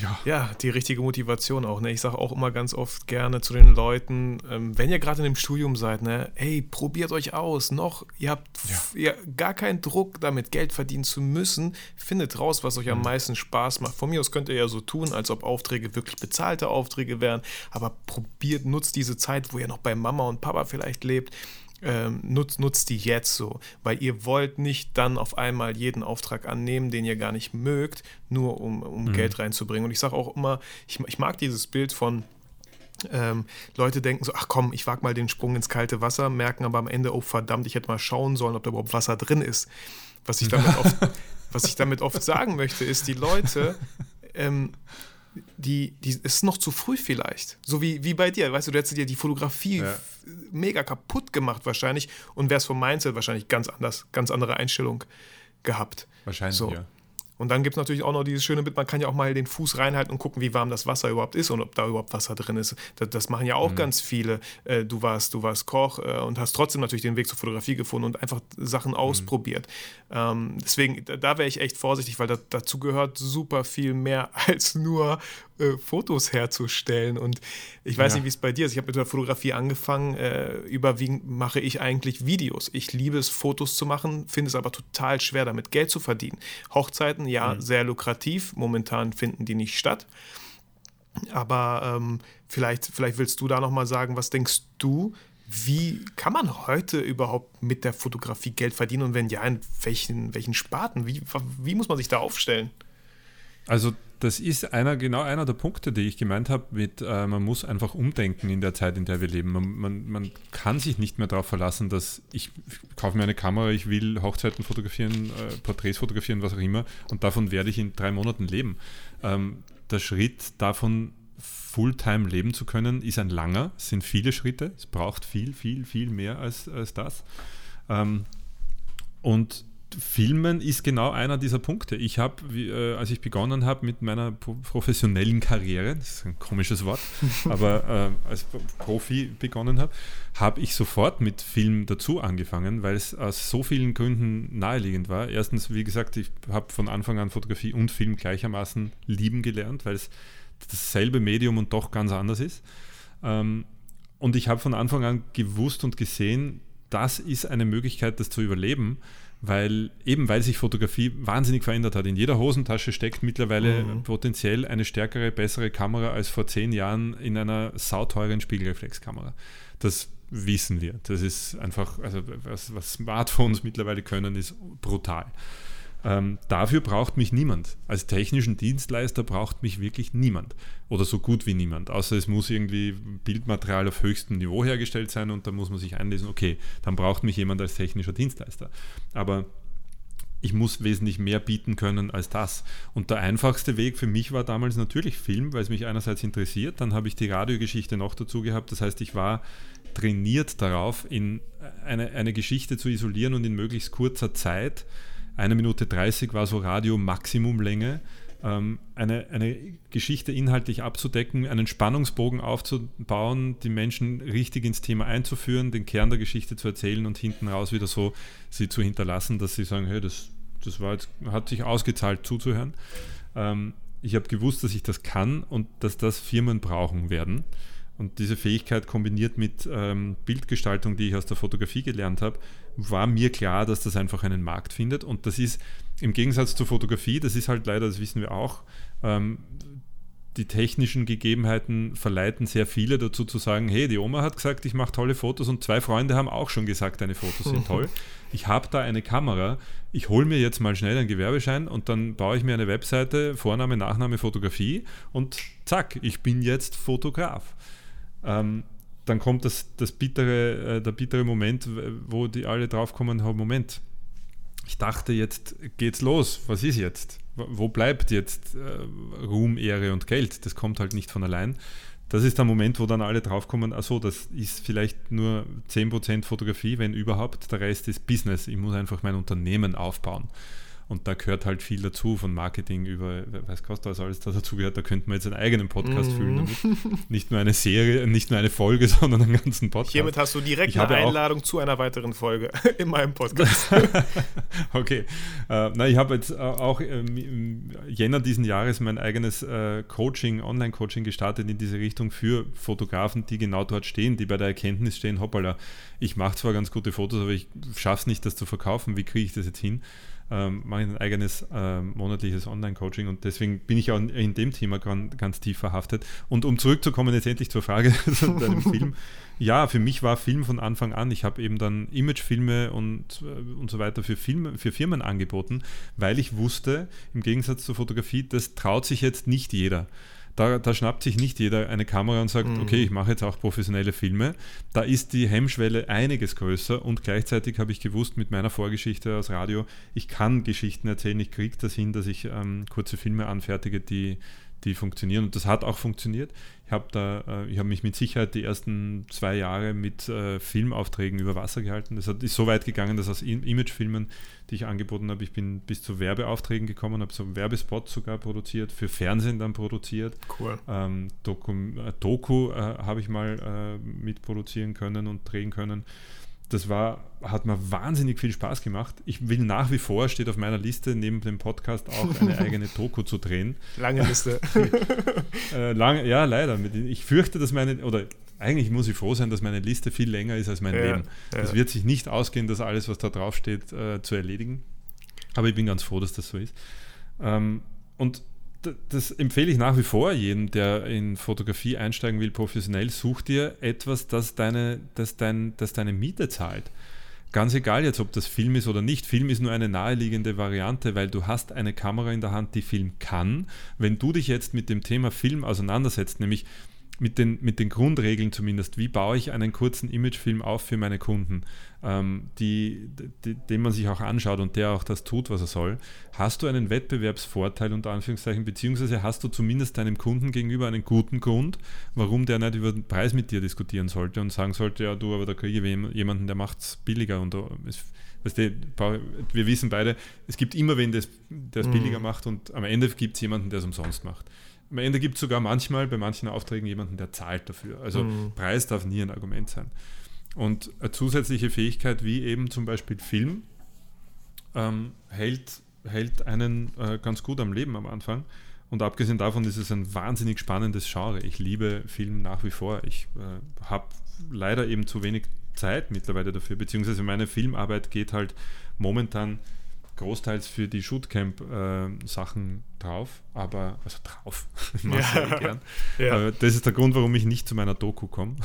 ja. ja. die richtige Motivation auch. Ne? Ich sage auch immer ganz oft gerne zu den Leuten, ähm, wenn ihr gerade in dem Studium seid, ne, hey, probiert euch aus. Noch, ihr habt ja. ihr, gar keinen Druck, damit Geld verdienen zu müssen. Findet raus, was euch am mhm. meisten Spaß macht. Von mir aus könnt ihr ja so tun, als ob Aufträge wirklich bezahlte Aufträge wären, aber probiert, nutzt diese Zeit, wo ihr noch bei Mama und Papa vielleicht lebt ähm, nutzt, nutzt die jetzt so, weil ihr wollt nicht dann auf einmal jeden Auftrag annehmen, den ihr gar nicht mögt, nur um, um mhm. Geld reinzubringen. Und ich sage auch immer, ich, ich mag dieses Bild von, ähm, Leute denken so, ach komm, ich wage mal den Sprung ins kalte Wasser, merken aber am Ende, oh verdammt, ich hätte mal schauen sollen, ob da überhaupt Wasser drin ist. Was ich damit oft, was ich damit oft sagen möchte, ist, die Leute ähm, die, die ist noch zu früh vielleicht. So wie, wie bei dir. Weißt du, du hättest dir die Fotografie ja. mega kaputt gemacht wahrscheinlich und wärst vom Mindset wahrscheinlich ganz anders, ganz andere Einstellung gehabt. Wahrscheinlich, so. ja. Und dann gibt es natürlich auch noch dieses schöne Bild, man kann ja auch mal den Fuß reinhalten und gucken, wie warm das Wasser überhaupt ist und ob da überhaupt Wasser drin ist. Das, das machen ja auch mhm. ganz viele. Äh, du, warst, du warst Koch äh, und hast trotzdem natürlich den Weg zur Fotografie gefunden und einfach Sachen mhm. ausprobiert. Ähm, deswegen, da, da wäre ich echt vorsichtig, weil da, dazu gehört super viel mehr als nur äh, Fotos herzustellen. Und ich weiß ja. nicht, wie es bei dir ist. Ich habe mit der Fotografie angefangen. Äh, überwiegend mache ich eigentlich Videos. Ich liebe es, Fotos zu machen, finde es aber total schwer, damit Geld zu verdienen. Hochzeiten, ja, mhm. sehr lukrativ. Momentan finden die nicht statt. Aber ähm, vielleicht, vielleicht willst du da nochmal sagen, was denkst du, wie kann man heute überhaupt mit der Fotografie Geld verdienen und wenn ja, in welchen, welchen Sparten? Wie, wie muss man sich da aufstellen? Also das ist einer, genau einer der Punkte, die ich gemeint habe, mit äh, man muss einfach umdenken in der Zeit, in der wir leben. Man, man, man kann sich nicht mehr darauf verlassen, dass ich kaufe mir eine Kamera, ich will Hochzeiten fotografieren, äh, Porträts fotografieren, was auch immer, und davon werde ich in drei Monaten leben. Ähm, der Schritt davon, Fulltime leben zu können, ist ein langer, es sind viele Schritte, es braucht viel, viel, viel mehr als, als das. Ähm, und Filmen ist genau einer dieser Punkte. Ich habe, äh, als ich begonnen habe mit meiner professionellen Karriere, das ist ein komisches Wort, aber äh, als Profi begonnen habe, habe ich sofort mit Film dazu angefangen, weil es aus so vielen Gründen naheliegend war. Erstens, wie gesagt, ich habe von Anfang an Fotografie und Film gleichermaßen lieben gelernt, weil es dasselbe Medium und doch ganz anders ist. Ähm, und ich habe von Anfang an gewusst und gesehen, das ist eine Möglichkeit, das zu überleben, weil eben weil sich Fotografie wahnsinnig verändert hat. In jeder Hosentasche steckt mittlerweile mhm. potenziell eine stärkere, bessere Kamera als vor zehn Jahren in einer sauteuren Spiegelreflexkamera. Das wissen wir. Das ist einfach, also was, was Smartphones mittlerweile können, ist brutal. Ähm, dafür braucht mich niemand. Als technischen Dienstleister braucht mich wirklich niemand. Oder so gut wie niemand. Außer es muss irgendwie Bildmaterial auf höchstem Niveau hergestellt sein und da muss man sich einlesen, okay, dann braucht mich jemand als technischer Dienstleister. Aber ich muss wesentlich mehr bieten können als das. Und der einfachste Weg für mich war damals natürlich Film, weil es mich einerseits interessiert. Dann habe ich die Radiogeschichte noch dazu gehabt. Das heißt, ich war trainiert darauf, in eine, eine Geschichte zu isolieren und in möglichst kurzer Zeit eine Minute 30 war so Radio-Maximumlänge. Ähm, eine, eine Geschichte inhaltlich abzudecken, einen Spannungsbogen aufzubauen, die Menschen richtig ins Thema einzuführen, den Kern der Geschichte zu erzählen und hinten raus wieder so sie zu hinterlassen, dass sie sagen, hey, das, das war jetzt, hat sich ausgezahlt zuzuhören. Ähm, ich habe gewusst, dass ich das kann und dass das Firmen brauchen werden. Und diese Fähigkeit kombiniert mit ähm, Bildgestaltung, die ich aus der Fotografie gelernt habe, war mir klar, dass das einfach einen Markt findet. Und das ist im Gegensatz zur Fotografie, das ist halt leider, das wissen wir auch, ähm, die technischen Gegebenheiten verleiten sehr viele dazu zu sagen, hey, die Oma hat gesagt, ich mache tolle Fotos und zwei Freunde haben auch schon gesagt, deine Fotos sind toll. Ich habe da eine Kamera, ich hole mir jetzt mal schnell einen Gewerbeschein und dann baue ich mir eine Webseite, Vorname, Nachname, Fotografie und zack, ich bin jetzt Fotograf. Ähm, dann kommt das, das bittere, äh, der bittere Moment, wo die alle draufkommen, oh, Moment, ich dachte, jetzt geht's los. Was ist jetzt? Wo bleibt jetzt äh, Ruhm, Ehre und Geld? Das kommt halt nicht von allein. Das ist der Moment, wo dann alle draufkommen, also das ist vielleicht nur 10% Fotografie, wenn überhaupt. Der Rest ist Business. Ich muss einfach mein Unternehmen aufbauen. Und da gehört halt viel dazu, von Marketing über, weiß Gott, was alles da dazu gehört. Da könnte man jetzt einen eigenen Podcast mm. füllen damit. Nicht nur eine Serie, nicht nur eine Folge, sondern einen ganzen Podcast. Hiermit hast du direkt eine Einladung zu einer weiteren Folge in meinem Podcast. okay. Äh, na, ich habe jetzt äh, auch im Jänner diesen Jahres mein eigenes äh, Coaching, Online-Coaching gestartet in diese Richtung für Fotografen, die genau dort stehen, die bei der Erkenntnis stehen, hoppala, ich mache zwar ganz gute Fotos, aber ich schaffe es nicht, das zu verkaufen. Wie kriege ich das jetzt hin? Ähm, mache ich ein eigenes ähm, monatliches Online-Coaching und deswegen bin ich auch in, in dem Thema ganz, ganz tief verhaftet. Und um zurückzukommen jetzt endlich zur Frage zu deinem Film, ja, für mich war Film von Anfang an. Ich habe eben dann Imagefilme und, äh, und so weiter für, Film, für Firmen angeboten, weil ich wusste, im Gegensatz zur Fotografie, das traut sich jetzt nicht jeder. Da, da, schnappt sich nicht jeder eine Kamera und sagt, mhm. okay, ich mache jetzt auch professionelle Filme. Da ist die Hemmschwelle einiges größer und gleichzeitig habe ich gewusst mit meiner Vorgeschichte aus Radio, ich kann Geschichten erzählen, ich kriege das hin, dass ich ähm, kurze Filme anfertige, die, die funktionieren. Und das hat auch funktioniert. Ich habe da, äh, ich habe mich mit Sicherheit die ersten zwei Jahre mit äh, Filmaufträgen über Wasser gehalten. Das hat, ist so weit gegangen, dass aus Imagefilmen, die ich angeboten habe, ich bin bis zu Werbeaufträgen gekommen, habe so einen Werbespot sogar produziert, für Fernsehen dann produziert. Cool. Ähm, Doku, äh, Doku äh, habe ich mal äh, mitproduzieren können und drehen können das war, hat mir wahnsinnig viel Spaß gemacht. Ich will nach wie vor, steht auf meiner Liste, neben dem Podcast auch eine eigene Doku zu drehen. Lange Liste. äh, lang, ja, leider. Ich fürchte, dass meine, oder eigentlich muss ich froh sein, dass meine Liste viel länger ist als mein ja, Leben. Es ja. wird sich nicht ausgehen, das alles, was da draufsteht, äh, zu erledigen. Aber ich bin ganz froh, dass das so ist. Ähm, und das empfehle ich nach wie vor jedem, der in Fotografie einsteigen will, professionell. Such dir etwas, das deine, das dein, das deine Miete zahlt. Ganz egal jetzt, ob das Film ist oder nicht. Film ist nur eine naheliegende Variante, weil du hast eine Kamera in der Hand, die Film kann. Wenn du dich jetzt mit dem Thema Film auseinandersetzt, nämlich mit den, mit den Grundregeln zumindest, wie baue ich einen kurzen Imagefilm auf für meine Kunden, ähm, die, die, den man sich auch anschaut und der auch das tut, was er soll, hast du einen Wettbewerbsvorteil unter Anführungszeichen, beziehungsweise hast du zumindest deinem Kunden gegenüber einen guten Grund, warum der nicht über den Preis mit dir diskutieren sollte und sagen sollte, ja du, aber da kriege ich jemanden, der macht es billiger und es, weißt du, wir wissen beide, es gibt immer wen, der es mhm. billiger macht und am Ende gibt es jemanden, der es umsonst macht. Am Ende gibt es sogar manchmal bei manchen Aufträgen jemanden, der zahlt dafür. Also mhm. Preis darf nie ein Argument sein. Und eine zusätzliche Fähigkeit wie eben zum Beispiel Film ähm, hält, hält einen äh, ganz gut am Leben am Anfang. Und abgesehen davon ist es ein wahnsinnig spannendes Genre. Ich liebe Film nach wie vor. Ich äh, habe leider eben zu wenig Zeit mittlerweile dafür, beziehungsweise meine Filmarbeit geht halt momentan großteils für die Shootcamp-Sachen äh, drauf, aber, also drauf, ich ja. gern. Ja. Das ist der Grund, warum ich nicht zu meiner Doku komme.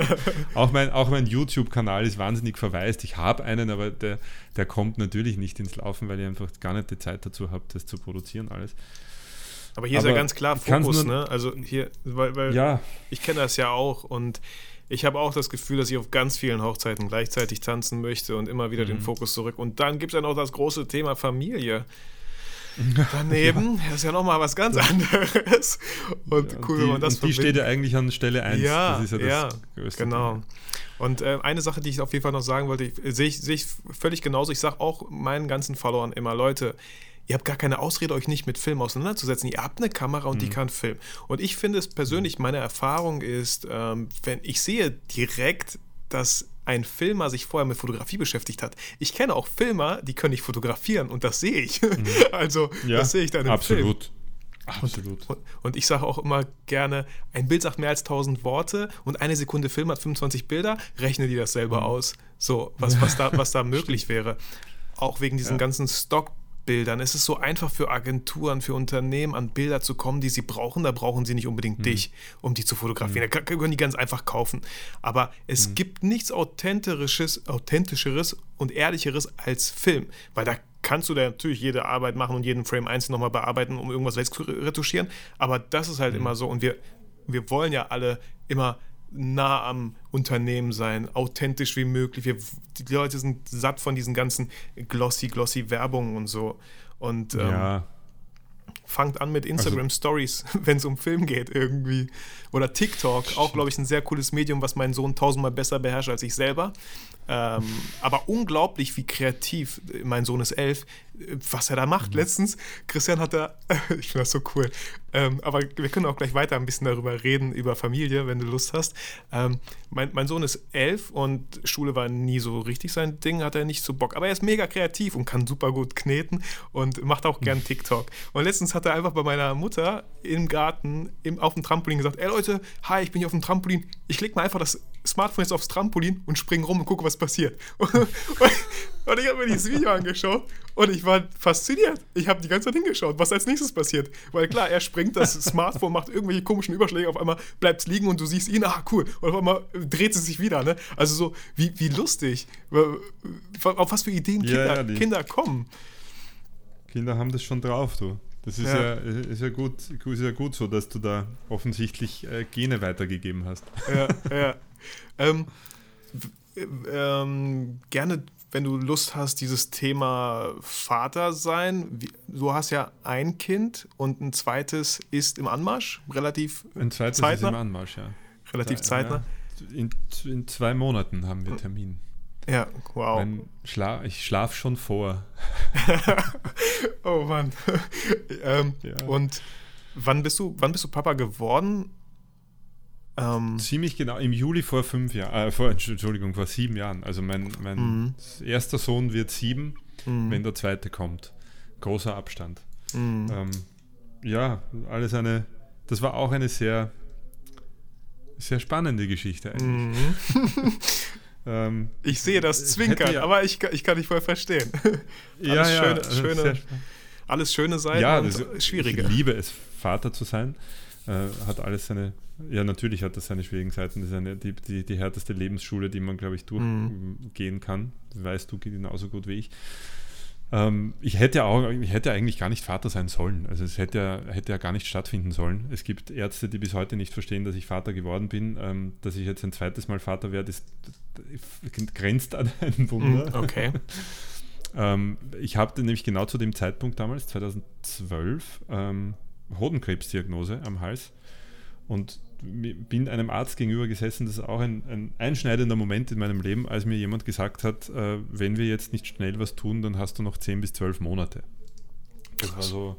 auch mein, auch mein YouTube-Kanal ist wahnsinnig verwaist. Ich habe einen, aber der, der kommt natürlich nicht ins Laufen, weil ich einfach gar nicht die Zeit dazu habe, das zu produzieren alles. Aber hier aber ist ja ganz klar Fokus, ne? Also hier, weil, weil ja. ich kenne das ja auch und ich habe auch das Gefühl, dass ich auf ganz vielen Hochzeiten gleichzeitig tanzen möchte und immer wieder mhm. den Fokus zurück. Und dann gibt es ja noch das große Thema Familie. Daneben ja. ist ja nochmal was ganz anderes. Und ja, cool, die, wenn man das und Die steht ja eigentlich an Stelle 1. Ja, das ist ja das ja, größte genau. Thema. Und äh, eine Sache, die ich auf jeden Fall noch sagen wollte, sehe ich, seh ich völlig genauso. Ich sage auch meinen ganzen Followern immer, Leute, ihr habt gar keine Ausrede, euch nicht mit Film auseinanderzusetzen. Ihr habt eine Kamera und mhm. die kann filmen. Und ich finde es persönlich, meine Erfahrung ist, ähm, wenn ich sehe direkt, dass ein Filmer sich vorher mit Fotografie beschäftigt hat. Ich kenne auch Filmer, die können nicht fotografieren und das sehe ich. Mhm. Also, ja, das sehe ich dann im absolut. Film. Absolut. Und, und ich sage auch immer gerne, ein Bild sagt mehr als 1000 Worte und eine Sekunde Film hat 25 Bilder, rechne dir das selber mhm. aus. So, was, was, da, was da möglich wäre. Auch wegen diesen ja. ganzen Stock- Bildern. Es ist so einfach für Agenturen, für Unternehmen an Bilder zu kommen, die sie brauchen. Da brauchen sie nicht unbedingt mhm. dich, um die zu fotografieren. Mhm. Da können die ganz einfach kaufen. Aber es mhm. gibt nichts Authentischeres, Authentischeres und Ehrlicheres als Film. Weil da kannst du da natürlich jede Arbeit machen und jeden Frame einzeln nochmal bearbeiten, um irgendwas wegzuretuschieren. Aber das ist halt mhm. immer so. Und wir, wir wollen ja alle immer nah am Unternehmen sein, authentisch wie möglich. Wir, die Leute sind satt von diesen ganzen glossy, glossy Werbungen und so. Und ähm, ja. fangt an mit Instagram also, Stories, wenn es um Film geht irgendwie. Oder TikTok, auch glaube ich ein sehr cooles Medium, was mein Sohn tausendmal besser beherrscht als ich selber. Ähm, aber unglaublich, wie kreativ, mein Sohn ist elf, was er da macht. Mhm. Letztens, Christian hat da, ich finde das so cool, ähm, aber wir können auch gleich weiter ein bisschen darüber reden, über Familie, wenn du Lust hast. Ähm, mein, mein, Sohn ist elf und Schule war nie so richtig sein Ding, hat er nicht so Bock. Aber er ist mega kreativ und kann super gut kneten und macht auch gern TikTok. Und letztens hat er einfach bei meiner Mutter im Garten im, auf dem Trampolin gesagt: Ey Leute, hi, ich bin hier auf dem Trampolin. Ich leg mal einfach das Smartphone jetzt aufs Trampolin und spring rum und gucke, was passiert. Und, und, und ich habe mir dieses Video angeschaut und ich war fasziniert. Ich habe die ganze Zeit hingeschaut, was als nächstes passiert. Weil klar, er springt, das Smartphone macht irgendwelche komischen Überschläge, auf einmal bleibt es liegen und du siehst ihn, ah cool, und auf einmal dreht es sich wieder. Ne? Also so, wie, wie lustig. Auf was für Ideen Kinder, ja, ja, Kinder kommen. Kinder haben das schon drauf, du. Das ist ja, ja, ist ja, gut, ist ja gut so, dass du da offensichtlich äh, Gene weitergegeben hast. Ja, ja. ähm, ähm, gerne, wenn du Lust hast, dieses Thema Vater sein. Du hast ja ein Kind und ein zweites ist im Anmarsch, relativ Ein zweites zeitnah. ist im Anmarsch, ja. Relativ zeitnah. In, in zwei Monaten haben wir Termin. Ja, wow. Schla ich schlaf schon vor. oh Mann. ähm, ja. Und wann bist du, wann bist du Papa geworden? Ähm, Ziemlich genau, im Juli vor fünf Jahren, äh, vor, Entschuldigung, vor sieben Jahren. Also mein, mein mhm. erster Sohn wird sieben, mhm. wenn der zweite kommt. Großer Abstand. Mhm. Ähm, ja, alles eine, das war auch eine sehr, sehr spannende Geschichte eigentlich. Mhm. Ähm, ich sehe das Zwinkern, ja, aber ich, ich kann dich voll verstehen. ja, alles ja, schöne, schöne alles schöne Seiten ja, und schwierige. Ich liebe es, Vater zu sein. Äh, hat alles seine, ja, natürlich hat das seine schwierigen Seiten. Das ist eine, die, die, die härteste Lebensschule, die man, glaube ich, durchgehen mhm. kann. Weißt du genauso gut wie ich. Ähm, ich, hätte auch, ich hätte eigentlich gar nicht Vater sein sollen. Also es hätte, hätte ja gar nicht stattfinden sollen. Es gibt Ärzte, die bis heute nicht verstehen, dass ich Vater geworden bin. Ähm, dass ich jetzt ein zweites Mal Vater werde, ist, grenzt an ein Wunder. Mm, okay. ähm, ich habe nämlich genau zu dem Zeitpunkt damals, 2012, ähm, Hodenkrebsdiagnose am Hals. Und bin einem Arzt gegenüber gesessen, das ist auch ein, ein, einschneidender Moment in meinem Leben, als mir jemand gesagt hat, äh, wenn wir jetzt nicht schnell was tun, dann hast du noch 10 bis 12 Monate. Das war so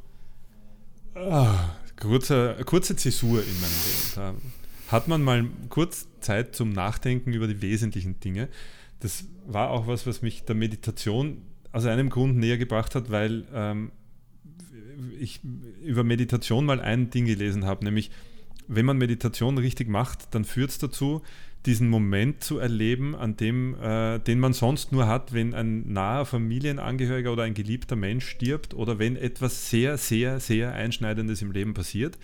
ah, kurze, kurze Zäsur in meinem Leben. Da hat man mal kurz Zeit zum Nachdenken über die wesentlichen Dinge. Das war auch was, was mich der Meditation aus einem Grund näher gebracht hat, weil ähm, ich über Meditation mal ein Ding gelesen habe, nämlich wenn man Meditation richtig macht, dann führt es dazu, diesen Moment zu erleben, an dem, äh, den man sonst nur hat, wenn ein naher Familienangehöriger oder ein geliebter Mensch stirbt oder wenn etwas sehr, sehr, sehr Einschneidendes im Leben passiert,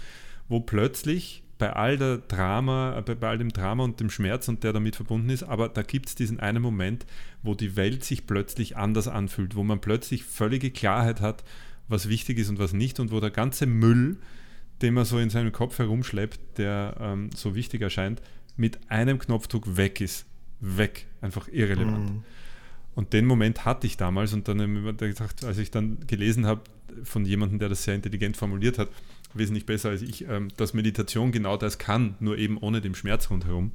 wo plötzlich bei all der Drama, äh, bei all dem Drama und dem Schmerz und der damit verbunden ist, aber da gibt es diesen einen Moment, wo die Welt sich plötzlich anders anfühlt, wo man plötzlich völlige Klarheit hat, was wichtig ist und was nicht und wo der ganze Müll, den man so in seinem Kopf herumschleppt, der ähm, so wichtig erscheint, mit einem Knopfdruck weg ist. Weg. Einfach irrelevant. Mhm. Und den Moment hatte ich damals und dann habe ich gedacht, als ich dann gelesen habe von jemandem, der das sehr intelligent formuliert hat, wesentlich besser als ich, ähm, dass Meditation genau das kann, nur eben ohne den Schmerz rundherum,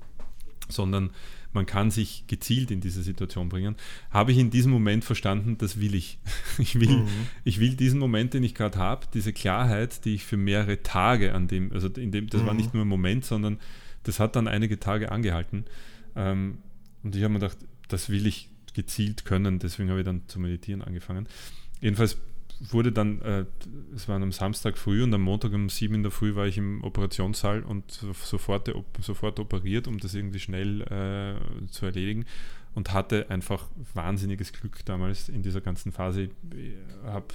sondern man kann sich gezielt in diese Situation bringen, habe ich in diesem Moment verstanden, das will ich. Ich will, mhm. ich will diesen Moment, den ich gerade habe, diese Klarheit, die ich für mehrere Tage an dem, also in dem, das mhm. war nicht nur ein Moment, sondern das hat dann einige Tage angehalten. Ähm, und ich habe mir gedacht, das will ich gezielt können, deswegen habe ich dann zu meditieren angefangen. Jedenfalls wurde dann, äh, es war am Samstag früh und am Montag um sieben in der Früh war ich im Operationssaal und sofort, sofort operiert, um das irgendwie schnell äh, zu erledigen und hatte einfach wahnsinniges Glück damals in dieser ganzen Phase. Ich habe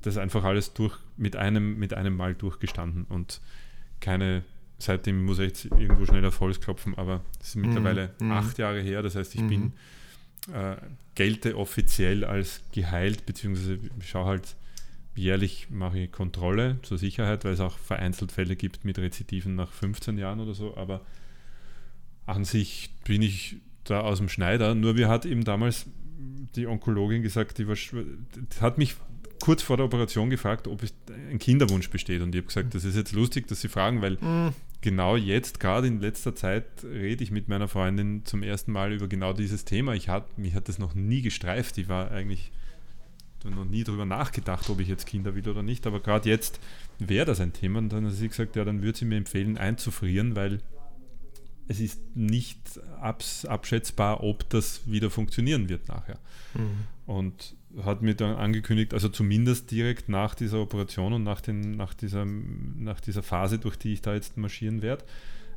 das einfach alles durch mit einem, mit einem Mal durchgestanden und keine seitdem muss ich jetzt irgendwo schnell auf Holz klopfen, aber es ist mittlerweile mhm. acht Jahre her. Das heißt, ich mhm. bin äh, gelte offiziell als geheilt, beziehungsweise schaue halt jährlich mache ich Kontrolle zur Sicherheit, weil es auch vereinzelt Fälle gibt mit Rezidiven nach 15 Jahren oder so, aber an sich bin ich da aus dem Schneider. Nur wir hat eben damals die Onkologin gesagt, die war, hat mich kurz vor der Operation gefragt, ob ein Kinderwunsch besteht. Und ich habe gesagt, das ist jetzt lustig, dass Sie fragen, weil mhm. Genau jetzt, gerade in letzter Zeit, rede ich mit meiner Freundin zum ersten Mal über genau dieses Thema. Ich hat, mich hat das noch nie gestreift. Ich war eigentlich noch nie darüber nachgedacht, ob ich jetzt Kinder will oder nicht. Aber gerade jetzt wäre das ein Thema. Und dann hat sie gesagt, ja, dann würde sie mir empfehlen, einzufrieren, weil es ist nicht abs abschätzbar, ob das wieder funktionieren wird nachher. Mhm. Und hat mir dann angekündigt, also zumindest direkt nach dieser Operation und nach, den, nach, dieser, nach dieser Phase, durch die ich da jetzt marschieren werde,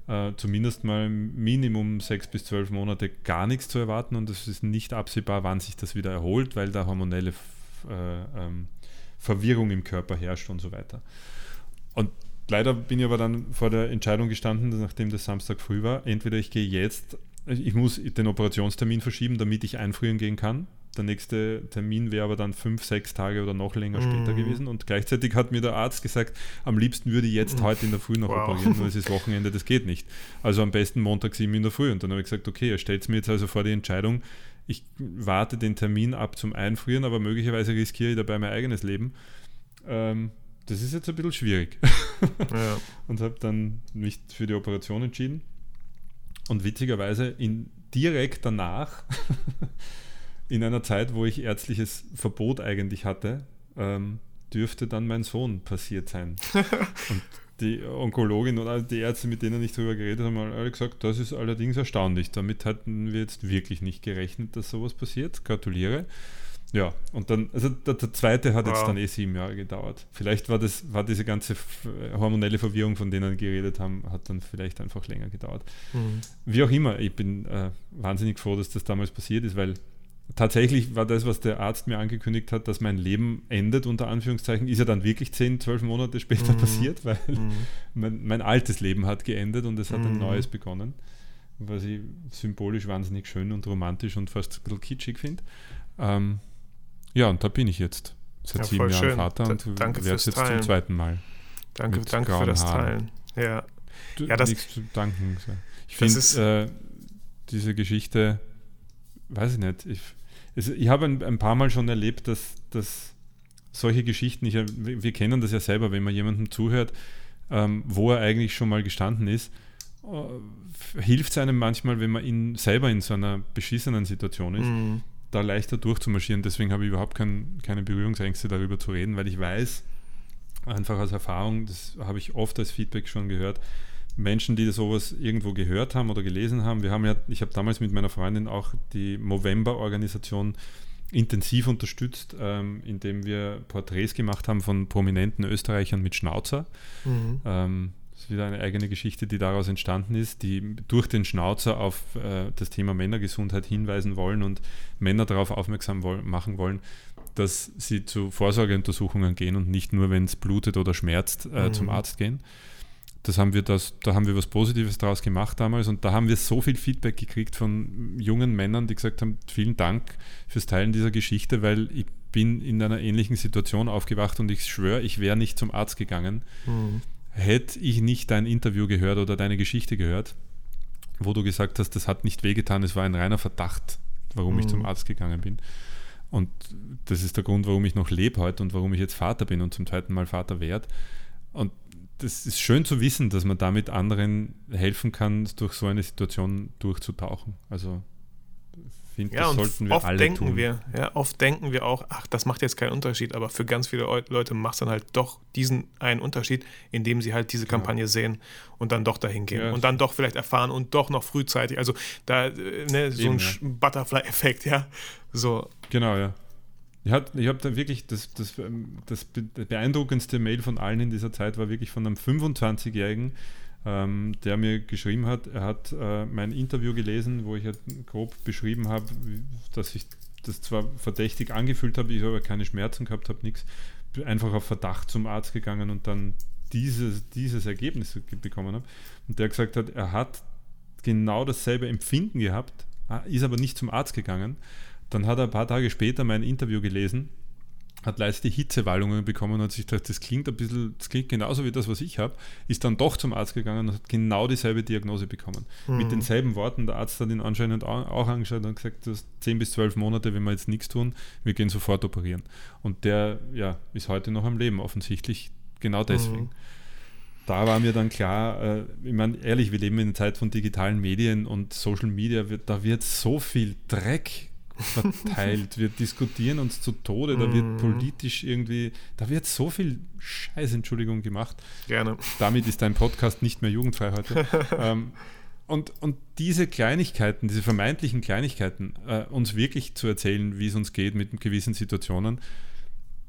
äh, zumindest mal Minimum sechs bis zwölf Monate gar nichts zu erwarten und es ist nicht absehbar, wann sich das wieder erholt, weil da hormonelle äh, ähm, Verwirrung im Körper herrscht und so weiter. Und leider bin ich aber dann vor der Entscheidung gestanden, nachdem das Samstag früh war, entweder ich gehe jetzt, ich muss den Operationstermin verschieben, damit ich einfrieren gehen kann, der nächste Termin wäre aber dann fünf, sechs Tage oder noch länger mm. später gewesen. Und gleichzeitig hat mir der Arzt gesagt, am liebsten würde ich jetzt heute in der Früh noch wow. operieren, nur es ist Wochenende, das geht nicht. Also am besten Montag sieben in der Früh. Und dann habe ich gesagt, okay, er stellt mir jetzt also vor die Entscheidung, ich warte den Termin ab zum Einfrieren, aber möglicherweise riskiere ich dabei mein eigenes Leben. Ähm, das ist jetzt ein bisschen schwierig. Ja. und habe dann mich für die Operation entschieden. Und witzigerweise in, direkt danach in einer Zeit, wo ich ärztliches Verbot eigentlich hatte, ähm, dürfte dann mein Sohn passiert sein. und die Onkologin oder die Ärzte, mit denen ich darüber geredet habe, haben alle gesagt, das ist allerdings erstaunlich. Damit hatten wir jetzt wirklich nicht gerechnet, dass sowas passiert. Gratuliere. Ja, und dann, also der, der zweite hat wow. jetzt dann eh sieben Jahre gedauert. Vielleicht war das, war diese ganze hormonelle Verwirrung, von denen wir geredet haben, hat dann vielleicht einfach länger gedauert. Mhm. Wie auch immer, ich bin äh, wahnsinnig froh, dass das damals passiert ist, weil tatsächlich war das, was der Arzt mir angekündigt hat, dass mein Leben endet, unter Anführungszeichen, ist ja dann wirklich 10, 12 Monate später mhm. passiert, weil mhm. mein, mein, altes Leben hat geendet und es hat mhm. ein neues begonnen, was ich symbolisch wahnsinnig schön und romantisch und fast ein bisschen kitschig finde. Ähm, ja, und da bin ich jetzt seit ja, sieben Jahren schön. Vater und danke werde jetzt Teilen. zum zweiten Mal. Danke, danke für das Haaren. Teilen. Ja. Du, ja, das, nichts zu danken. Ich finde äh, diese Geschichte, weiß ich nicht, ich, es, ich habe ein, ein, paar Mal schon erlebt, dass, dass solche Geschichten, ich, wir kennen das ja selber, wenn man jemandem zuhört, ähm, wo er eigentlich schon mal gestanden ist, äh, hilft es einem manchmal, wenn man in, selber in so einer beschissenen Situation ist, mhm. Da leichter durchzumarschieren. Deswegen habe ich überhaupt kein, keine Berührungsängste darüber zu reden, weil ich weiß, einfach aus Erfahrung, das habe ich oft als Feedback schon gehört, Menschen, die sowas irgendwo gehört haben oder gelesen haben. Wir haben ja, ich habe damals mit meiner Freundin auch die Movember-Organisation intensiv unterstützt, ähm, indem wir Porträts gemacht haben von prominenten Österreichern mit Schnauzer. Mhm. Ähm, ist wieder eine eigene Geschichte, die daraus entstanden ist, die durch den Schnauzer auf äh, das Thema Männergesundheit hinweisen wollen und Männer darauf aufmerksam wollen, machen wollen, dass sie zu Vorsorgeuntersuchungen gehen und nicht nur, wenn es blutet oder schmerzt, äh, mhm. zum Arzt gehen das haben wir das, da haben wir was Positives daraus gemacht damals und da haben wir so viel Feedback gekriegt von jungen Männern, die gesagt haben, vielen Dank fürs Teilen dieser Geschichte, weil ich bin in einer ähnlichen Situation aufgewacht und ich schwöre, ich wäre nicht zum Arzt gegangen, mhm. Hätte ich nicht dein Interview gehört oder deine Geschichte gehört, wo du gesagt hast, das hat nicht wehgetan, es war ein reiner Verdacht, warum mhm. ich zum Arzt gegangen bin. Und das ist der Grund, warum ich noch lebe heute und warum ich jetzt Vater bin und zum zweiten Mal Vater werde. Und das ist schön zu wissen, dass man damit anderen helfen kann, durch so eine Situation durchzutauchen. Also finde, ja, das sollten wir oft alle denken tun. Wir, ja, oft denken wir auch, ach, das macht jetzt keinen Unterschied, aber für ganz viele Leute macht es dann halt doch diesen einen Unterschied, indem sie halt diese genau. Kampagne ja. sehen und dann doch dahin gehen ja. und dann doch vielleicht erfahren und doch noch frühzeitig, also da, äh, ne, so Eben, ein. Butterfly-Effekt, ja. So. Genau, ja. Ich habe hab da wirklich, das, das, ähm, das beeindruckendste Mail von allen in dieser Zeit war wirklich von einem 25-Jährigen, ähm, der mir geschrieben hat, er hat äh, mein Interview gelesen, wo ich halt grob beschrieben habe, dass ich das zwar verdächtig angefühlt habe, ich aber keine Schmerzen gehabt habe, nichts, einfach auf Verdacht zum Arzt gegangen und dann dieses, dieses Ergebnis bekommen habe. Und der gesagt hat, er hat genau dasselbe Empfinden gehabt, ist aber nicht zum Arzt gegangen dann hat er ein paar Tage später mein Interview gelesen, hat leichte Hitzewallungen bekommen und hat sich gedacht, das klingt ein bisschen, das klingt genauso wie das, was ich habe, ist dann doch zum Arzt gegangen und hat genau dieselbe Diagnose bekommen. Mhm. Mit denselben Worten, der Arzt hat ihn anscheinend auch angeschaut und gesagt, das 10 bis 12 Monate, wenn wir jetzt nichts tun, wir gehen sofort operieren. Und der ja, ist heute noch am Leben, offensichtlich genau deswegen. Mhm da war mir dann klar, äh, ich meine, ehrlich, wir leben in einer Zeit von digitalen Medien und Social Media, da wird so viel Dreck verteilt. Wir diskutieren uns zu Tode, da wird mhm. politisch irgendwie, da wird so viel Scheiß, Entschuldigung, gemacht. Gerne. Damit ist dein Podcast nicht mehr jugendfrei heute. ähm, und, und diese Kleinigkeiten, diese vermeintlichen Kleinigkeiten, äh, uns wirklich zu erzählen, wie es uns geht mit gewissen Situationen,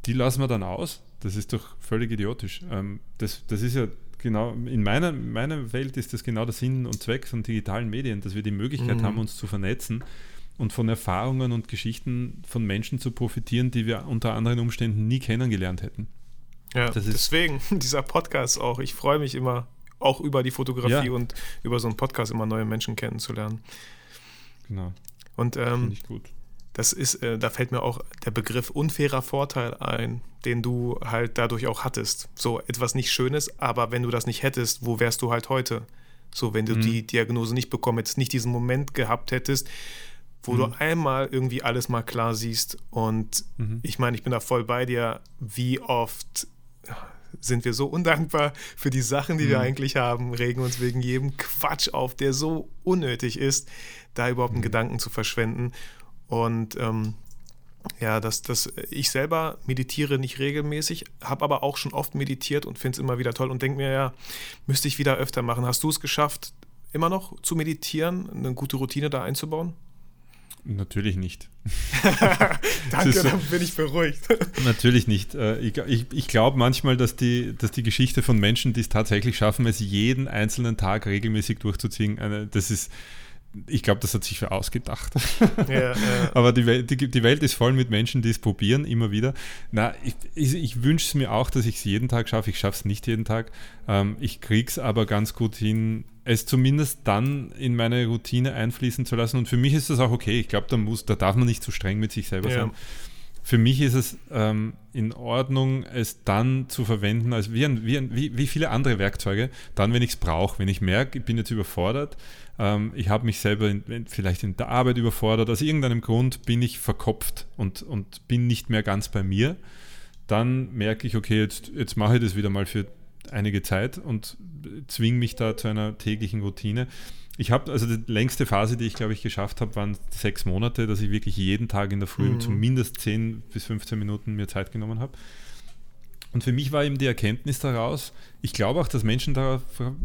die lassen wir dann aus. Das ist doch völlig idiotisch. Ähm, das, das ist ja genau, in meiner, meiner Welt ist das genau der Sinn und Zweck von digitalen Medien, dass wir die Möglichkeit mhm. haben, uns zu vernetzen und von Erfahrungen und Geschichten von Menschen zu profitieren, die wir unter anderen Umständen nie kennengelernt hätten. Ja, deswegen dieser Podcast auch. Ich freue mich immer auch über die Fotografie ja. und über so einen Podcast immer neue Menschen kennenzulernen. Genau. Und ähm, ich gut. das ist, äh, da fällt mir auch der Begriff unfairer Vorteil ein, den du halt dadurch auch hattest. So etwas nicht Schönes, aber wenn du das nicht hättest, wo wärst du halt heute? So, wenn du mhm. die Diagnose nicht bekommen hättest, nicht diesen Moment gehabt hättest, wo mhm. du einmal irgendwie alles mal klar siehst. Und mhm. ich meine, ich bin da voll bei dir, wie oft sind wir so undankbar für die Sachen, die mhm. wir eigentlich haben, regen uns wegen jedem Quatsch auf, der so unnötig ist, da überhaupt einen mhm. Gedanken zu verschwenden. Und ähm, ja, dass das, ich selber meditiere nicht regelmäßig, habe aber auch schon oft meditiert und finde es immer wieder toll und denke mir, ja, müsste ich wieder öfter machen. Hast du es geschafft, immer noch zu meditieren, eine gute Routine da einzubauen? Natürlich nicht. Danke, ist, dann bin ich beruhigt. natürlich nicht. Äh, ich, ich, ich glaube manchmal, dass die, dass die Geschichte von Menschen, die es tatsächlich schaffen, es jeden einzelnen Tag regelmäßig durchzuziehen, das ist, ich glaube, das hat sich für ausgedacht. Ja, ja. Aber die Welt, die, die, Welt ist voll mit Menschen, die es probieren, immer wieder. Na, ich, ich, ich wünsche es mir auch, dass ich es jeden Tag schaffe. Ich schaffe es nicht jeden Tag. Ähm, ich kriege es aber ganz gut hin, es zumindest dann in meine Routine einfließen zu lassen. Und für mich ist das auch okay. Ich glaube, da, da darf man nicht zu streng mit sich selber ja. sein. Für mich ist es ähm, in Ordnung, es dann zu verwenden, als wie, ein, wie, ein, wie, wie viele andere Werkzeuge, dann, wenn ich es brauche. Wenn ich merke, ich bin jetzt überfordert, ähm, ich habe mich selber in, vielleicht in der Arbeit überfordert, aus irgendeinem Grund bin ich verkopft und, und bin nicht mehr ganz bei mir, dann merke ich, okay, jetzt, jetzt mache ich das wieder mal für einige Zeit und zwinge mich da zu einer täglichen Routine. Ich habe, also die längste Phase, die ich glaube ich geschafft habe, waren sechs Monate, dass ich wirklich jeden Tag in der Früh mhm. zumindest 10 bis 15 Minuten mir Zeit genommen habe. Und für mich war eben die Erkenntnis daraus, ich glaube auch, dass Menschen darauf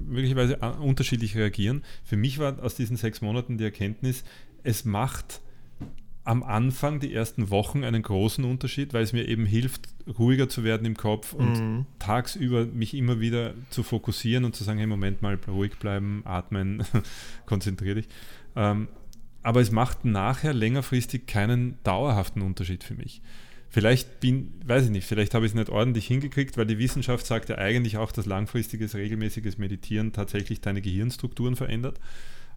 möglicherweise unterschiedlich reagieren. Für mich war aus diesen sechs Monaten die Erkenntnis, es macht am Anfang, die ersten Wochen, einen großen Unterschied, weil es mir eben hilft, ruhiger zu werden im Kopf und mhm. tagsüber mich immer wieder zu fokussieren und zu sagen, hey, Moment mal, ruhig bleiben, atmen, konzentriere dich. Ähm, aber es macht nachher längerfristig keinen dauerhaften Unterschied für mich. Vielleicht bin, weiß ich nicht, vielleicht habe ich es nicht ordentlich hingekriegt, weil die Wissenschaft sagt ja eigentlich auch, dass langfristiges, regelmäßiges Meditieren tatsächlich deine Gehirnstrukturen verändert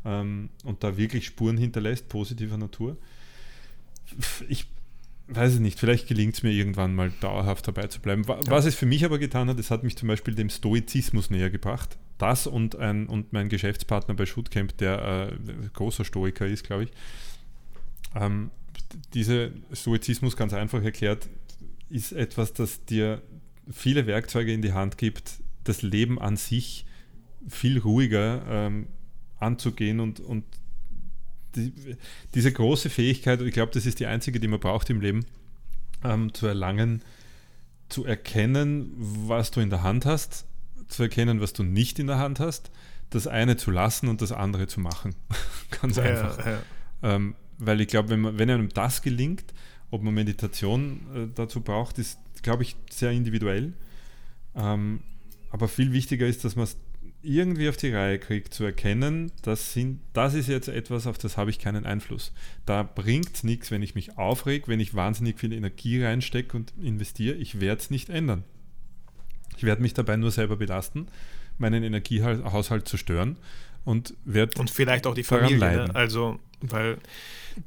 ähm, und da wirklich Spuren hinterlässt, positiver Natur ich weiß es nicht, vielleicht gelingt es mir irgendwann mal dauerhaft dabei zu bleiben. Was ja. es für mich aber getan hat, es hat mich zum Beispiel dem Stoizismus näher gebracht. Das und, ein, und mein Geschäftspartner bei Shootcamp, der äh, großer Stoiker ist, glaube ich. Ähm, dieser Stoizismus, ganz einfach erklärt, ist etwas, das dir viele Werkzeuge in die Hand gibt, das Leben an sich viel ruhiger ähm, anzugehen und, und die, diese große Fähigkeit, und ich glaube, das ist die einzige, die man braucht im Leben, ähm, zu erlangen, zu erkennen, was du in der Hand hast, zu erkennen, was du nicht in der Hand hast, das eine zu lassen und das andere zu machen. Ganz einfach. Ja. Ähm, weil ich glaube, wenn, wenn einem das gelingt, ob man Meditation äh, dazu braucht, ist, glaube ich, sehr individuell. Ähm, aber viel wichtiger ist, dass man es irgendwie auf die Reihe kriegt, zu erkennen, das, sind, das ist jetzt etwas, auf das habe ich keinen Einfluss. Da bringt es nichts, wenn ich mich aufreg, wenn ich wahnsinnig viel Energie reinstecke und investiere. Ich werde es nicht ändern. Ich werde mich dabei nur selber belasten, meinen Energiehaushalt zerstören und werde. Und vielleicht auch die Familie. Ne? Also, weil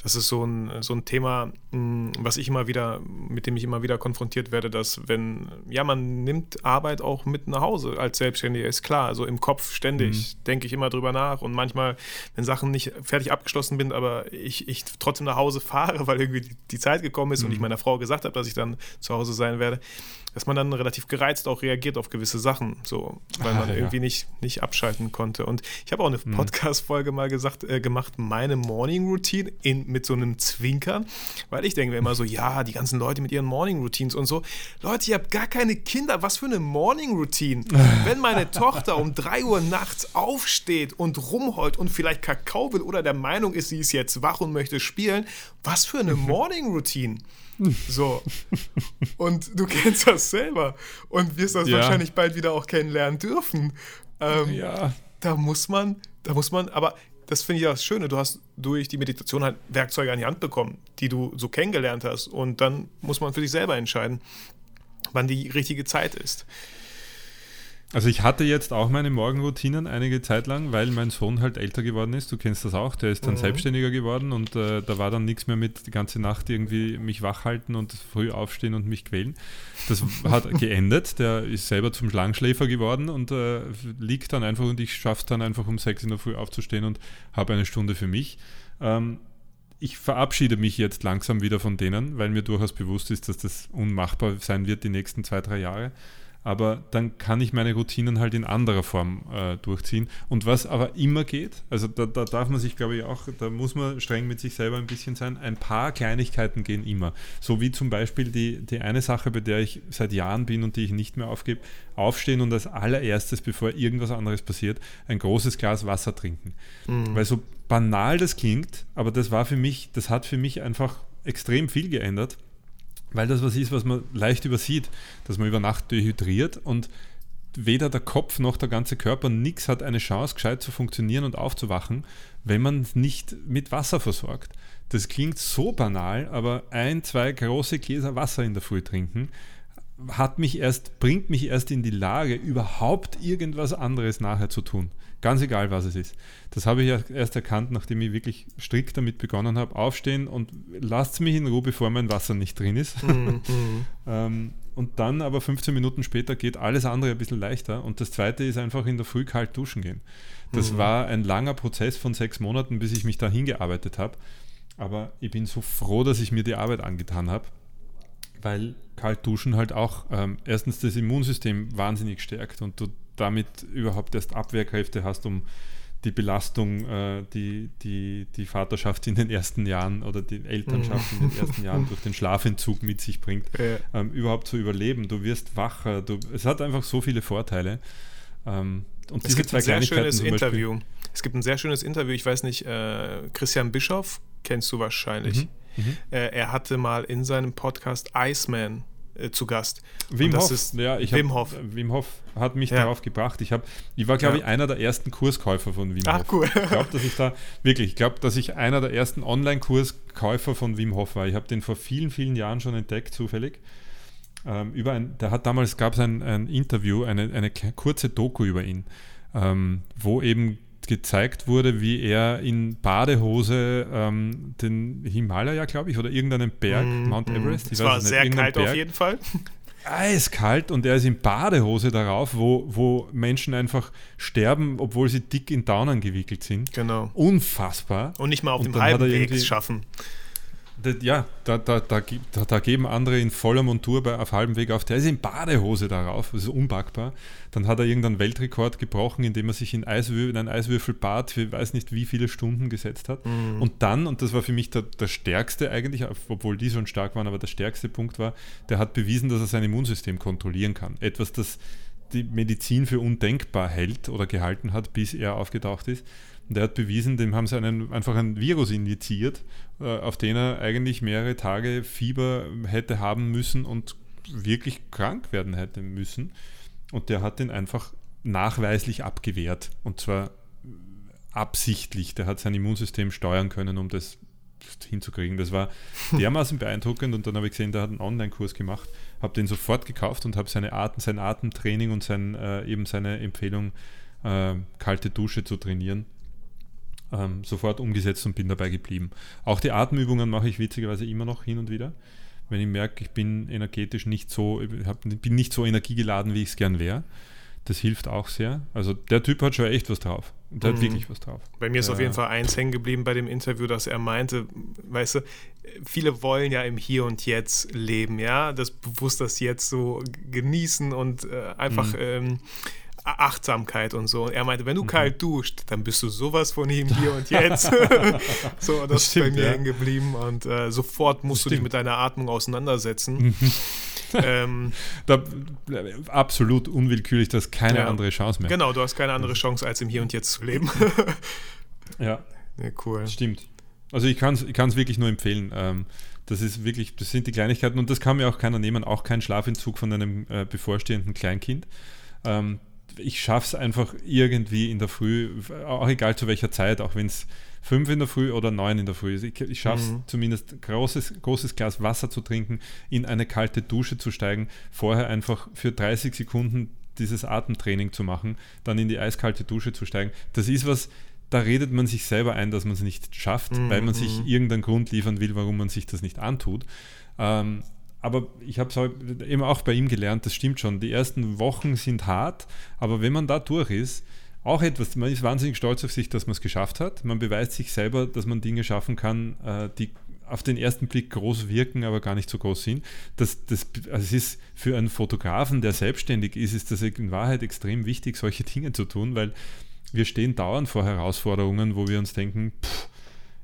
das ist so ein, so ein Thema, was ich immer wieder, mit dem ich immer wieder konfrontiert werde, dass wenn, ja, man nimmt Arbeit auch mit nach Hause als Selbstständiger, ist klar. Also im Kopf ständig mhm. denke ich immer drüber nach und manchmal, wenn Sachen nicht fertig abgeschlossen sind, aber ich, ich trotzdem nach Hause fahre, weil irgendwie die, die Zeit gekommen ist mhm. und ich mhm. meiner Frau gesagt habe, dass ich dann zu Hause sein werde, dass man dann relativ gereizt auch reagiert auf gewisse Sachen, so, weil man ah, ja. irgendwie nicht, nicht abschalten konnte. Und ich habe auch eine mhm. Podcast-Folge mal gesagt, äh, gemacht, meine Morning Routine in mit so einem Zwinkern, weil ich denke mir immer so, ja, die ganzen Leute mit ihren Morning Routines und so. Leute, ihr habt gar keine Kinder, was für eine Morning Routine. Wenn meine Tochter um 3 Uhr nachts aufsteht und rumheult und vielleicht Kakao will oder der Meinung ist, sie ist jetzt wach und möchte spielen, was für eine Morning Routine. So. Und du kennst das selber und wirst das ja. wahrscheinlich bald wieder auch kennenlernen dürfen. Ähm, ja. Da muss man, da muss man, aber das finde ich das Schöne. Du hast durch die Meditation halt Werkzeuge an die Hand bekommen, die du so kennengelernt hast. Und dann muss man für sich selber entscheiden, wann die richtige Zeit ist. Also ich hatte jetzt auch meine Morgenroutinen einige Zeit lang, weil mein Sohn halt älter geworden ist. Du kennst das auch. Der ist dann mhm. selbstständiger geworden und äh, da war dann nichts mehr mit die ganze Nacht irgendwie mich wach halten und früh aufstehen und mich quälen. Das hat geendet. Der ist selber zum Schlangenschläfer geworden und äh, liegt dann einfach und ich schaffe es dann einfach um sechs in der Früh aufzustehen und habe eine Stunde für mich. Ähm, ich verabschiede mich jetzt langsam wieder von denen, weil mir durchaus bewusst ist, dass das unmachbar sein wird die nächsten zwei, drei Jahre aber dann kann ich meine Routinen halt in anderer Form äh, durchziehen. Und was aber immer geht, also da, da, darf man sich, glaube ich, auch, da muss man streng mit sich selber ein bisschen sein, ein paar Kleinigkeiten gehen immer. So wie zum Beispiel die, die eine Sache, bei der ich seit Jahren bin und die ich nicht mehr aufgebe, aufstehen und als allererstes, bevor irgendwas anderes passiert, ein großes Glas Wasser trinken. Mhm. Weil so banal das klingt, aber das war für mich, das hat für mich einfach extrem viel geändert weil das was ist, was man leicht übersieht, dass man über Nacht dehydriert und weder der Kopf noch der ganze Körper nichts hat eine Chance, gescheit zu funktionieren und aufzuwachen, wenn man nicht mit Wasser versorgt. Das klingt so banal, aber ein, zwei große Gläser Wasser in der Früh trinken hat mich erst, bringt mich erst in die Lage, überhaupt irgendwas anderes nachher zu tun. Ganz egal, was es ist. Das habe ich erst erkannt, nachdem ich wirklich strikt damit begonnen habe. Aufstehen und lasst mich in Ruhe, bevor mein Wasser nicht drin ist. Mhm. ähm, und dann aber 15 Minuten später geht alles andere ein bisschen leichter. Und das zweite ist einfach in der Früh kalt duschen gehen. Das mhm. war ein langer Prozess von sechs Monaten, bis ich mich da hingearbeitet habe. Aber ich bin so froh, dass ich mir die Arbeit angetan habe, weil kalt duschen halt auch ähm, erstens das Immunsystem wahnsinnig stärkt und du damit überhaupt erst Abwehrkräfte hast, um die Belastung, äh, die, die die Vaterschaft in den ersten Jahren oder die Elternschaft in den ersten Jahren durch den Schlafentzug mit sich bringt, ja. ähm, überhaupt zu überleben. Du wirst wacher. Du, es hat einfach so viele Vorteile. Ähm, und es gibt ein sehr schönes Interview. Es gibt ein sehr schönes Interview. Ich weiß nicht, äh, Christian Bischoff kennst du wahrscheinlich. Mhm. Mhm. Äh, er hatte mal in seinem Podcast Iceman äh, zu Gast. Wim Hof, ist ja, ich Wim hab, Hof. Wim Hof hat mich Ja. darauf gebracht. Ich, hab, ich war, glaube Ja. ich, einer der ersten Kurskäufer von Wim Ach, Hof. cool. Ich glaube, dass ich da wirklich, ich glaube, dass ich einer der ersten Online-Kurskäufer von Wim Hof war. Ich habe den vor vielen, vielen Jahren schon entdeckt, zufällig. Ähm, über ein, der hat damals gab es ein, ein Interview, eine, eine kurze Doku über ihn, ähm, wo eben gezeigt wurde, wie er in Badehose ähm, den Himalaya, glaube ich, oder irgendeinen Berg, Mount Everest, Mhm. Es war nicht, sehr kalt auf Berg, jeden Fall. eiskalt und er ist in Badehose darauf, wo, wo Menschen einfach sterben, obwohl sie dick in Downern gewickelt sind. Genau. Unfassbar. Und nicht mal auf Und dem halben Weg schaffen. Ja, da, da, da, da, geben andere in voller Montur bei, auf halbem Weg auf. Der ist in Badehose darauf, das ist unpackbar. Dann hat er irgendeinen Weltrekord gebrochen, indem er sich in, Eiswür in ein Eiswürfelbad für weiß nicht wie viele Stunden gesetzt hat. Mhm. Und dann, und das war für mich der, der stärkste eigentlich, obwohl die schon stark waren, aber der stärkste Punkt war, der hat bewiesen, dass er sein Immunsystem kontrollieren kann. Etwas, das die Medizin für undenkbar hält oder gehalten hat, bis er aufgetaucht ist. Und der hat bewiesen, dem haben sie einen, einfach ein Virus injiziert, auf den er eigentlich mehrere Tage Fieber hätte haben müssen und wirklich krank werden hätte müssen. Und der hat den einfach nachweislich abgewehrt. Und zwar absichtlich. Der hat sein Immunsystem steuern können, um das hinzukriegen. Das war dermaßen beeindruckend und dann habe ich gesehen, der hat einen Online-Kurs gemacht, habe den sofort gekauft und habe seine Atem, sein Atemtraining und sein, äh, eben seine Empfehlung, äh, kalte Dusche zu trainieren, ähm, sofort umgesetzt und bin dabei geblieben. Auch die Atemübungen mache ich witzigerweise immer noch hin und wieder. Wenn ich merke, ich bin energetisch nicht so, hab, bin nicht so energiegeladen, wie ich es gern wäre. Das hilft auch sehr. Also der Typ hat schon echt was drauf. Der Mhm. hat wirklich was drauf. Bei mir ist Ja. auf jeden Fall eins hängen geblieben bei dem Interview, dass er meinte, weißt du, viele wollen ja im Hier und Jetzt leben, ja, das bewusst das Jetzt so genießen und äh, einfach Mhm. ähm, Achtsamkeit und so. Und er meinte, wenn du kalt duscht, dann bist du sowas von ihm hier und jetzt. so, das, Das ist bei stimmt, mir ja. hängen geblieben und äh, sofort musst du dich stimmt. mit deiner Atmung auseinandersetzen. ähm, Da, absolut unwillkürlich, das ist keine Ja. andere Chance mehr. genau, du hast keine andere Chance, als im Hier und Jetzt zu leben. Ja, ja, cool. stimmt. Also ich kann es ich kann's wirklich nur empfehlen. Ähm, das ist wirklich, das sind die Kleinigkeiten und das kann mir auch keiner nehmen, auch kein Schlafentzug von einem äh, bevorstehenden Kleinkind. Ähm, ich schaffe es einfach irgendwie in der Früh, auch egal zu welcher Zeit, auch wenn es fünf in der Früh oder neun in der Früh ist. Ich, ich schaffe es Mhm. zumindest, großes, großes Glas Wasser zu trinken, in eine kalte Dusche zu steigen, vorher einfach für 30 Sekunden dieses Atemtraining zu machen, dann in die eiskalte Dusche zu steigen. Das ist was, da redet man sich selber ein, dass man es nicht schafft, Mhm, weil man sich mhm. irgendeinen Grund liefern will, warum man sich das nicht antut. Ähm, aber ich habe es eben auch bei ihm gelernt, das stimmt schon. Die ersten Wochen sind hart, aber wenn man da durch ist, auch etwas, man ist wahnsinnig stolz auf sich, dass man es geschafft hat. Man beweist sich selber, dass man Dinge schaffen kann, äh, die auf den ersten Blick groß wirken, aber gar nicht so groß sind. Das, das, also es ist für einen Fotografen, der selbstständig ist, ist das in Wahrheit extrem wichtig, solche Dinge zu tun, weil wir stehen dauernd vor Herausforderungen, wo wir uns denken, pff,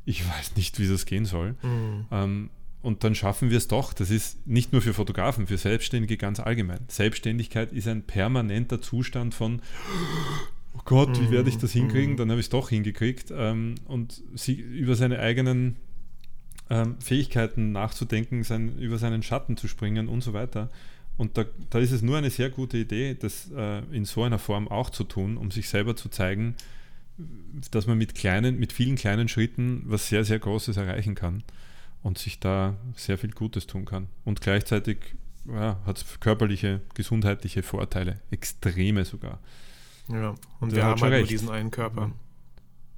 ich weiß nicht, wie das gehen soll. Mhm. Ähm, und dann schaffen wir es doch. Das ist nicht nur für Fotografen, für Selbstständige ganz allgemein. Selbstständigkeit ist ein permanenter Zustand von, oh Gott, wie werde ich das hinkriegen? Dann habe ich es doch hingekriegt. Ähm, und sie, über seine eigenen ähm, Fähigkeiten nachzudenken, sein, über seinen Schatten zu springen und so weiter. Und da, da ist es nur eine sehr gute Idee, das äh, in so einer Form auch zu tun, um sich selber zu zeigen, dass man mit kleinen, mit vielen kleinen Schritten was sehr, sehr Großes erreichen kann und sich da sehr viel Gutes tun kann. Und gleichzeitig ja, hat es körperliche, gesundheitliche Vorteile, extreme sogar. Ja, und Der wir haben halt nur recht. diesen einen Körper.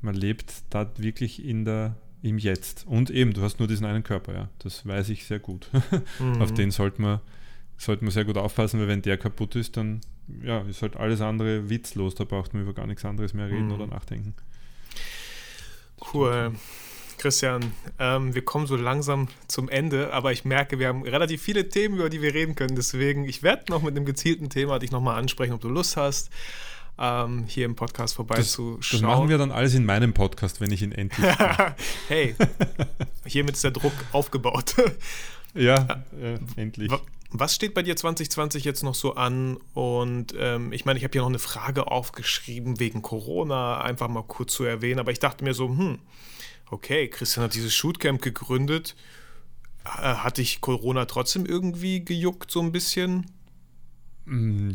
Man lebt da wirklich in der, im Jetzt. Und eben, du hast nur diesen einen Körper, ja. Das weiß ich sehr gut. Mhm. Auf den sollte man, sollte man sehr gut aufpassen, weil wenn der kaputt ist, dann ja, ist halt alles andere witzlos. Da braucht man über gar nichts anderes mehr reden Mhm. oder nachdenken. Cool. Christian, ähm, wir kommen so langsam zum Ende, aber ich merke, wir haben relativ viele Themen, über die wir reden können. Deswegen, ich werde noch mit einem gezielten Thema dich nochmal ansprechen, ob du Lust hast, ähm, hier im Podcast Das, vorbeizuschauen. das machen wir dann alles in meinem Podcast, wenn ich ihn endlich. hey, hiermit ist der Druck aufgebaut. ja, äh, endlich. Wa- Was steht bei dir 2020 jetzt noch so an? Und ähm, ich meine, ich habe hier noch eine Frage aufgeschrieben wegen Corona, einfach mal kurz zu erwähnen. Aber ich dachte mir so, hm, Okay, Christian hat dieses Shootcamp gegründet. Äh, hat dich Corona trotzdem irgendwie gejuckt, so ein bisschen? Mm,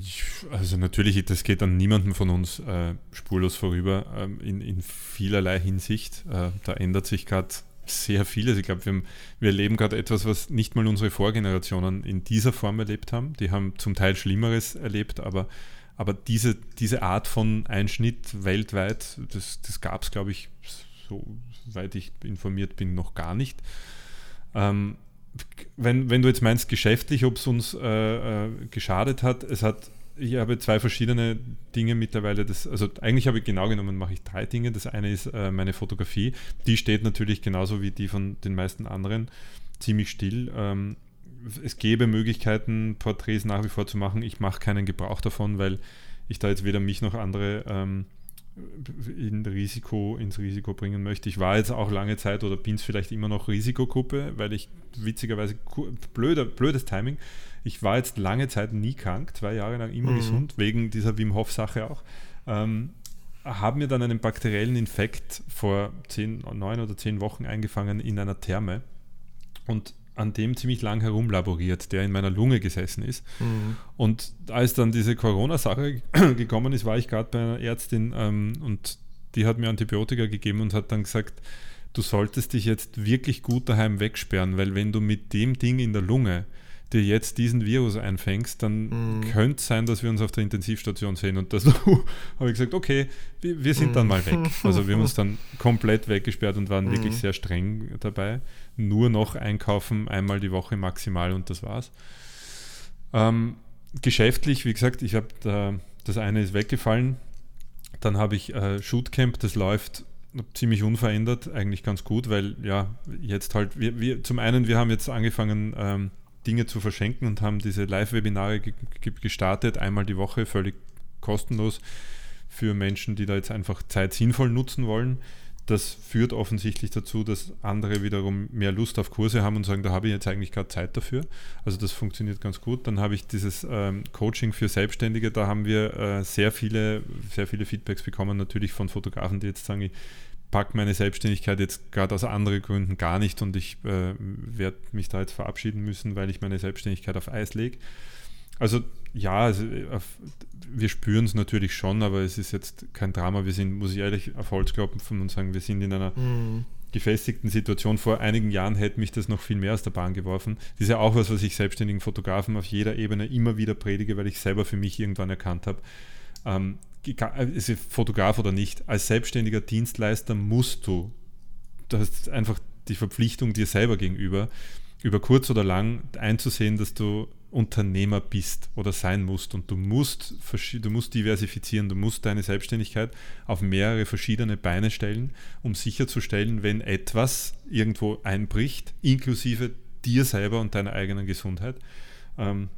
also natürlich, das geht an niemandem von uns äh, spurlos vorüber ähm, in, in, vielerlei Hinsicht. Äh, da ändert sich gerade sehr vieles. Ich glaube, wir, wir erleben gerade etwas, was nicht mal unsere Vorgenerationen in dieser Form erlebt haben. Die haben zum Teil Schlimmeres erlebt, aber, aber diese, diese Art von Einschnitt weltweit, das, das gab es, glaube ich, soweit ich informiert bin, noch gar nicht. Ähm, wenn, wenn du jetzt meinst, geschäftlich, ob es uns äh, äh, geschadet hat, es hat, ich habe zwei verschiedene Dinge mittlerweile. Das, also eigentlich habe ich genau genommen, mache ich drei Dinge. Das eine ist äh, meine Fotografie. Die steht natürlich genauso wie die von den meisten anderen ziemlich still. Ähm, es gäbe Möglichkeiten, Porträts nach wie vor zu machen. Ich mache keinen Gebrauch davon, weil ich da jetzt weder mich noch andere ähm, in Risiko, ins Risiko bringen möchte. Ich war jetzt auch lange Zeit oder bin es vielleicht immer noch Risikogruppe, weil ich witzigerweise, blöder, blödes Timing, ich war jetzt lange Zeit nie krank, zwei Jahre lang immer mhm. gesund, wegen dieser Wim Hof-Sache auch. Ähm, habe mir dann einen bakteriellen Infekt vor zehn, neun oder zehn Wochen eingefangen in einer Therme und an dem ziemlich lang herumlaboriert, der in meiner Lunge gesessen ist. Mhm. Und als dann diese Corona-Sache gekommen ist, war ich gerade bei einer Ärztin ähm, und die hat mir Antibiotika gegeben und hat dann gesagt, du solltest dich jetzt wirklich gut daheim wegsperren, weil wenn du mit dem Ding in der Lunge dir jetzt diesen Virus einfängst, dann mm. könnte es sein, dass wir uns auf der Intensivstation sehen. Und das habe ich gesagt, okay, wir, wir sind mm. dann mal weg. Also wir haben uns dann komplett weggesperrt und waren mm. wirklich sehr streng dabei. Nur noch einkaufen, einmal die Woche maximal und das war's. Ähm, geschäftlich, wie gesagt, ich habe da, das eine ist weggefallen. Dann habe ich äh, Shootcamp, das läuft ziemlich unverändert, eigentlich ganz gut, weil ja, jetzt halt, wir, wir zum einen, wir haben jetzt angefangen, ähm, Dinge zu verschenken und haben diese Live-Webinare ge gestartet, einmal die Woche, völlig kostenlos für Menschen, die da jetzt einfach Zeit sinnvoll nutzen wollen. Das führt offensichtlich dazu, dass andere wiederum mehr Lust auf Kurse haben und sagen, da habe ich jetzt eigentlich gerade Zeit dafür. Also das funktioniert ganz gut. Dann habe ich dieses ähm, Coaching für Selbstständige, da haben wir äh, sehr viele, sehr viele Feedbacks bekommen, natürlich von Fotografen, die jetzt sagen, ich packe meine Selbstständigkeit jetzt gerade aus anderen Gründen gar nicht und ich äh, werde mich da jetzt verabschieden müssen, weil ich meine Selbstständigkeit auf Eis lege. Also ja, also auf, wir spüren es natürlich schon, aber es ist jetzt kein Drama. Wir sind, muss ich ehrlich auf Holz klopfen und sagen, wir sind in einer mhm. gefestigten Situation. Vor einigen Jahren hätte mich das noch viel mehr aus der Bahn geworfen. Das ist ja auch was, was ich selbstständigen Fotografen auf jeder Ebene immer wieder predige, weil ich selber für mich irgendwann erkannt habe. Ähm, ist Fotograf oder nicht, als selbstständiger Dienstleister musst du, du hast einfach die Verpflichtung dir selber gegenüber, über kurz oder lang einzusehen, dass du Unternehmer bist oder sein musst und du musst, du musst diversifizieren, du musst deine Selbstständigkeit auf mehrere verschiedene Beine stellen, um sicherzustellen, wenn etwas irgendwo einbricht, inklusive dir selber und deiner eigenen Gesundheit, ähm,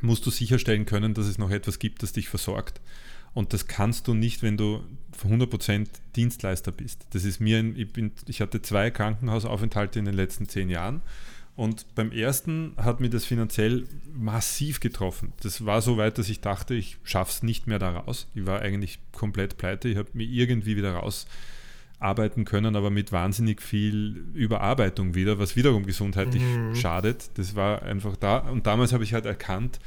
musst du sicherstellen können, dass es noch etwas gibt, das dich versorgt. Und das kannst du nicht, wenn du 100% Dienstleister bist. Das ist mir, ich, bin, ich hatte zwei Krankenhausaufenthalte in den letzten zehn Jahren. Und beim ersten hat mir das finanziell massiv getroffen. Das war so weit, dass ich dachte, ich schaffe es nicht mehr da raus. Ich war eigentlich komplett pleite. Ich habe mir irgendwie wieder rausarbeiten können, aber mit wahnsinnig viel Überarbeitung wieder, was wiederum gesundheitlich mhm. schadet. Das war einfach da. Und damals habe ich halt erkannt,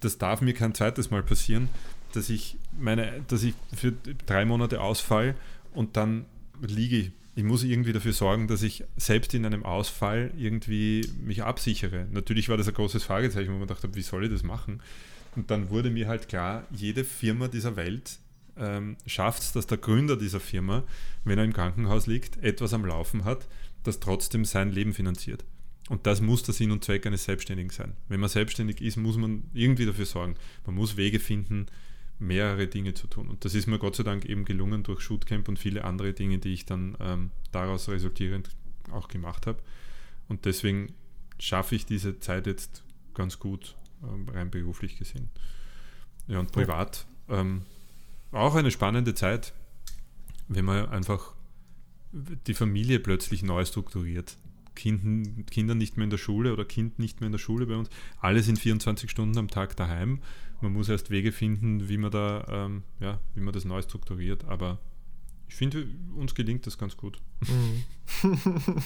das darf mir kein zweites Mal passieren dass ich meine, dass ich für drei Monate ausfall und dann liege ich. Ich muss irgendwie dafür sorgen, dass ich selbst in einem Ausfall irgendwie mich absichere. Natürlich war das ein großes Fragezeichen, wo man dachte, wie soll ich das machen? Und dann wurde mir halt klar, jede Firma dieser Welt ähm, schafft es, dass der Gründer dieser Firma, wenn er im Krankenhaus liegt, etwas am Laufen hat, das trotzdem sein Leben finanziert. Und das muss der Sinn und Zweck eines Selbstständigen sein. Wenn man selbstständig ist, muss man irgendwie dafür sorgen. Man muss Wege finden, mehrere Dinge zu tun. Und das ist mir Gott sei Dank eben gelungen durch Shootcamp und viele andere Dinge, die ich dann ähm, daraus resultierend auch gemacht habe. Und deswegen schaffe ich diese Zeit jetzt ganz gut, ähm, rein beruflich gesehen. Ja, und privat ähm, auch eine spannende Zeit, wenn man einfach die Familie plötzlich neu strukturiert. Kind, Kinder nicht mehr in der Schule oder Kind nicht mehr in der Schule bei uns. Alle sind 24 Stunden am Tag daheim man muss erst Wege finden, wie man da, ähm, ja, wie man das neu strukturiert, aber ich finde, uns gelingt das ganz gut. Mhm.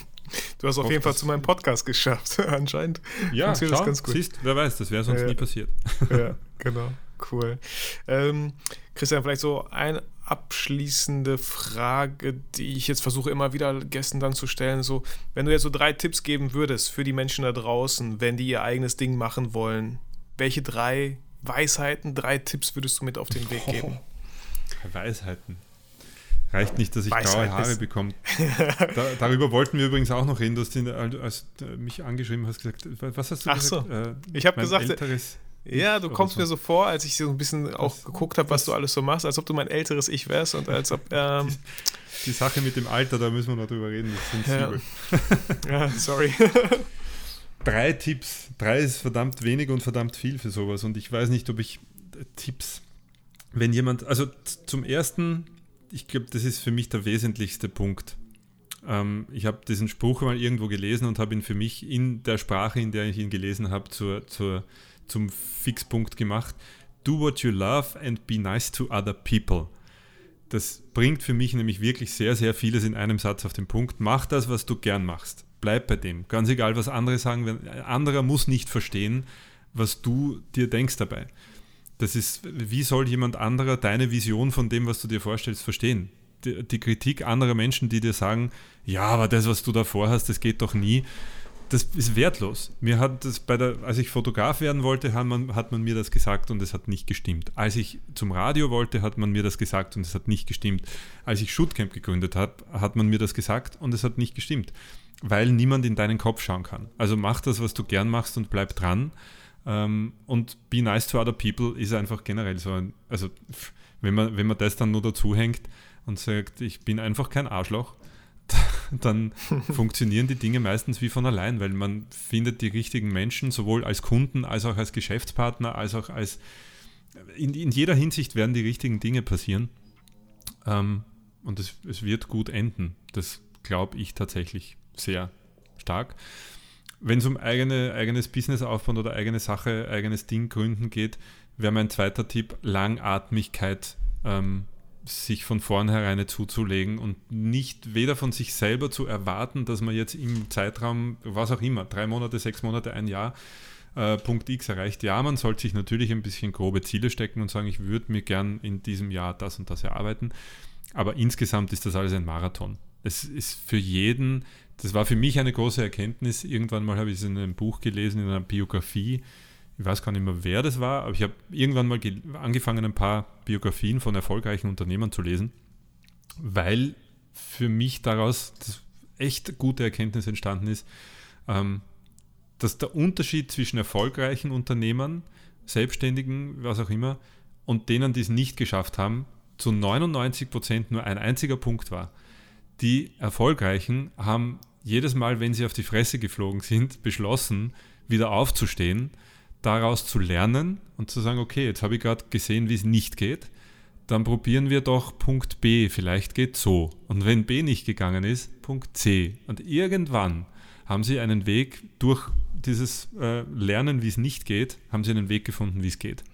du hast auf jeden Fall zu meinem Podcast geschafft, anscheinend. Ja, funktioniert das schau, ganz gut. siehst, wer weiß, das wäre sonst Ja, nie passiert. ja, genau. Cool. Ähm, Christian, vielleicht so eine abschließende Frage, die ich jetzt versuche immer wieder Gästen dann zu stellen. So, wenn du jetzt so drei Tipps geben würdest für die Menschen da draußen, wenn die ihr eigenes Ding machen wollen, welche drei Weisheiten, drei Tipps würdest du mit auf den Weg geben? Weisheiten. Reicht nicht, dass ich Weisheit graue Haare bekomme. Da, darüber wollten wir übrigens auch noch reden. Du hast ihn, als du mich angeschrieben hast, gesagt, was hast du Ach gesagt? so. Äh, Ich hab mein gesagt, älteres, Ja, du kommst mir so vor, als ich so ein bisschen auch Das- geguckt habe, was du alles so machst, als ob du mein älteres Ich wärst und als ob, ähm, die Sache mit dem Alter, da müssen wir noch drüber reden. Ja. ja, sorry. Drei Tipps. Drei ist verdammt wenig und verdammt viel für sowas. Und ich weiß nicht, ob ich äh, Tipps, wenn jemand, also zum ersten, ich glaube, das ist für mich der wesentlichste Punkt. Ähm, ich habe diesen Spruch mal irgendwo gelesen und habe ihn für mich in der Sprache, in der ich ihn gelesen habe, zur, zur, zum Fixpunkt gemacht. Do what you love and be nice to other people. Das bringt für mich nämlich wirklich sehr, sehr vieles in einem Satz auf den Punkt. Mach das, was du gern machst. Bleib bei dem. Ganz egal, was andere sagen. Ein anderer muss nicht verstehen, was du dir denkst dabei. Das ist, wie soll jemand anderer deine Vision von dem, was du dir vorstellst, verstehen? Die, die Kritik anderer Menschen, die dir sagen, ja, aber das, was du da vorhast, das geht doch nie, das ist wertlos. Mir hat das bei der, als ich Fotograf werden wollte, hat man, hat man mir das gesagt und es hat nicht gestimmt. Als ich zum Radio wollte, hat man mir das gesagt und es hat nicht gestimmt. Als ich Shootcamp gegründet habe, hat man mir das gesagt und es hat nicht gestimmt. Weil niemand in deinen Kopf schauen kann. Also mach das, was du gern machst und bleib dran. Ähm, und be nice to other people ist einfach generell so ein, also wenn man, wenn man das dann nur dazu hängt und sagt, ich bin einfach kein Arschloch, dann funktionieren die Dinge meistens wie von allein, weil man findet die richtigen Menschen, sowohl als Kunden als auch als Geschäftspartner, als auch als in, in jeder Hinsicht werden die richtigen Dinge passieren. Ähm, und es, es wird gut enden. Das glaube ich tatsächlich sehr stark. Wenn es um eigene, eigenes Business aufbauen oder eigene Sache, eigenes Ding gründen geht, wäre mein zweiter Tipp Langatmigkeit, ähm, sich von vornherein zuzulegen und nicht weder von sich selber zu erwarten, dass man jetzt im Zeitraum, was auch immer, drei Monate, sechs Monate, ein Jahr, äh, Punkt X erreicht. Ja, man sollte sich natürlich ein bisschen grobe Ziele stecken und sagen, ich würde mir gern in diesem Jahr das und das erarbeiten. Aber insgesamt ist das alles ein Marathon. Es ist für jeden, das war für mich eine große Erkenntnis. Irgendwann mal habe ich es in einem Buch gelesen, in einer Biografie. Ich weiß gar nicht mehr, wer das war, aber ich habe irgendwann mal angefangen, ein paar Biografien von erfolgreichen Unternehmern zu lesen, weil für mich daraus echt gute Erkenntnis entstanden ist, ähm, dass der Unterschied zwischen erfolgreichen Unternehmern, Selbstständigen, was auch immer, und denen, die es nicht geschafft haben, zu 99 Prozent nur ein einziger Punkt war. Die Erfolgreichen haben jedes Mal, wenn sie auf die Fresse geflogen sind, beschlossen, wieder aufzustehen, daraus zu lernen und zu sagen, okay, jetzt habe ich gerade gesehen, wie es nicht geht, dann probieren wir doch Punkt B, vielleicht geht so. Und wenn B nicht gegangen ist, Punkt C. Und irgendwann haben sie einen Weg durch dieses äh, Lernen, wie es nicht geht, haben sie einen Weg gefunden, wie es geht.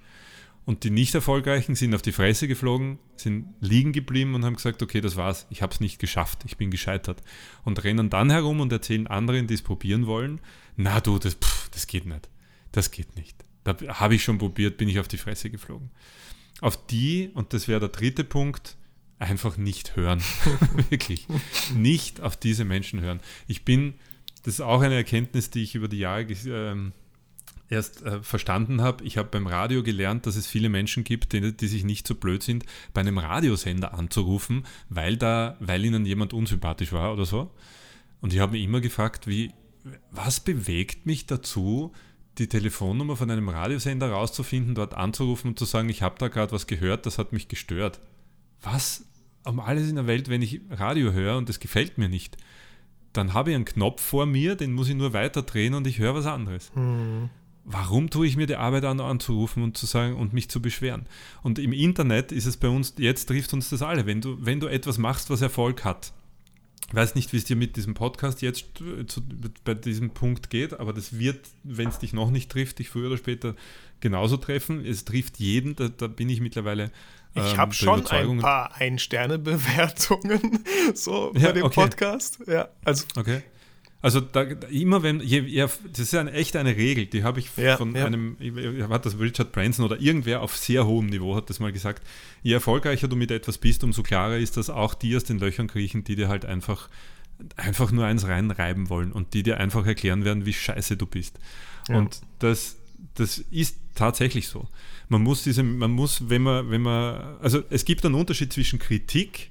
Und die nicht erfolgreichen sind auf die Fresse geflogen, sind liegen geblieben und haben gesagt, okay, das war's, ich habe es nicht geschafft, ich bin gescheitert. Und rennen dann herum und erzählen anderen, die es probieren wollen, na du, das, pff, das geht nicht, das geht nicht. Da habe ich schon probiert, bin ich auf die Fresse geflogen. Auf die, und das wäre der dritte Punkt, einfach nicht hören. Wirklich. Nicht auf diese Menschen hören. Ich bin, das ist auch eine Erkenntnis, die ich über die Jahre ähm, erst äh, verstanden habe. Ich habe beim Radio gelernt, dass es viele Menschen gibt, die, die sich nicht so blöd sind, bei einem Radiosender anzurufen, weil, da, weil ihnen jemand unsympathisch war oder so. Und ich habe mich immer gefragt, wie, was bewegt mich dazu, die Telefonnummer von einem Radiosender rauszufinden, dort anzurufen und zu sagen, ich habe da gerade was gehört, das hat mich gestört. Was um alles in der Welt, wenn ich Radio höre und es gefällt mir nicht, dann habe ich einen Knopf vor mir, den muss ich nur weiter drehen und ich höre was anderes. Warum tue ich mir die Arbeit an, anzurufen und zu sagen und mich zu beschweren? Und im Internet ist es bei uns, jetzt trifft uns das alle. Wenn du, wenn du etwas machst, was Erfolg hat, weiß nicht, wie es dir mit diesem Podcast jetzt äh, zu, bei diesem Punkt geht, aber das wird, wenn es dich noch nicht trifft, dich früher oder später genauso treffen. Es trifft jeden, da, da bin ich mittlerweile. Ähm, ich habe schon ein paar Ein-Sterne-Bewertungen so ja, bei dem okay. Podcast. Ja, also. Okay. Also da, immer wenn, je, je, das ist eine, echt eine Regel, die habe ich ja, von ja. einem, hat das Richard Branson oder irgendwer auf sehr hohem Niveau hat das mal gesagt, je erfolgreicher du mit etwas bist, umso klarer ist, dass auch die aus den Löchern kriechen, die dir halt einfach, einfach nur eins reinreiben wollen und die dir einfach erklären werden, wie scheiße du bist. Ja. Und das, das ist tatsächlich so. Man muss diese, man muss, wenn man, wenn man, also es gibt einen Unterschied zwischen Kritik,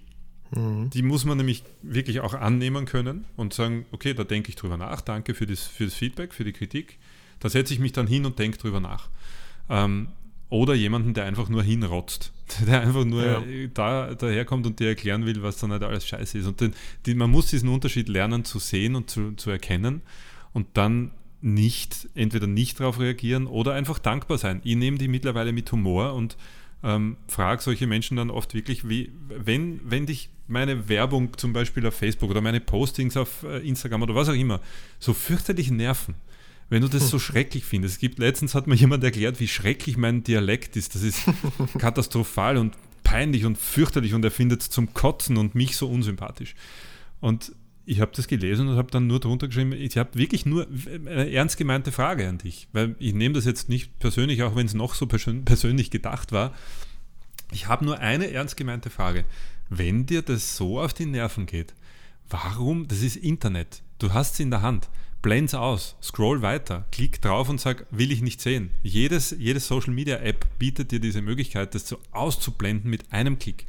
Mhm. Die muss man nämlich wirklich auch annehmen können und sagen, okay, da denke ich drüber nach, danke für das, für das Feedback, für die Kritik. Da setze ich mich dann hin und denke drüber nach. Ähm, oder jemanden, der einfach nur hinrotzt, der einfach nur ja. da daherkommt und dir erklären will, was dann nicht alles scheiße ist. Und den, die, man muss diesen Unterschied lernen zu sehen und zu, zu erkennen und dann nicht, entweder nicht darauf reagieren oder einfach dankbar sein. Ich nehme die mittlerweile mit Humor und ähm, frage solche Menschen dann oft wirklich, wie, wenn, wenn dich meine Werbung zum Beispiel auf Facebook oder meine Postings auf äh, Instagram oder was auch immer so fürchterlich nerven, wenn du das so schrecklich findest. Es gibt letztens hat mir jemand erklärt, wie schrecklich mein Dialekt ist. Das ist katastrophal und peinlich und fürchterlich und er findet es zum Kotzen und mich so unsympathisch. Und ich habe das gelesen und habe dann nur drunter geschrieben, ich habe wirklich nur eine ernst gemeinte Frage an dich, weil ich nehme das jetzt nicht persönlich, auch wenn es noch so persönlich gedacht war. Ich habe nur eine ernst gemeinte Frage. Wenn dir das so auf die Nerven geht, warum, das ist Internet, du hast es in der Hand, blend's aus, scroll weiter, klick drauf und sag, will ich nicht sehen. Jedes, jede Social Media App bietet dir diese Möglichkeit, das so auszublenden mit einem Klick.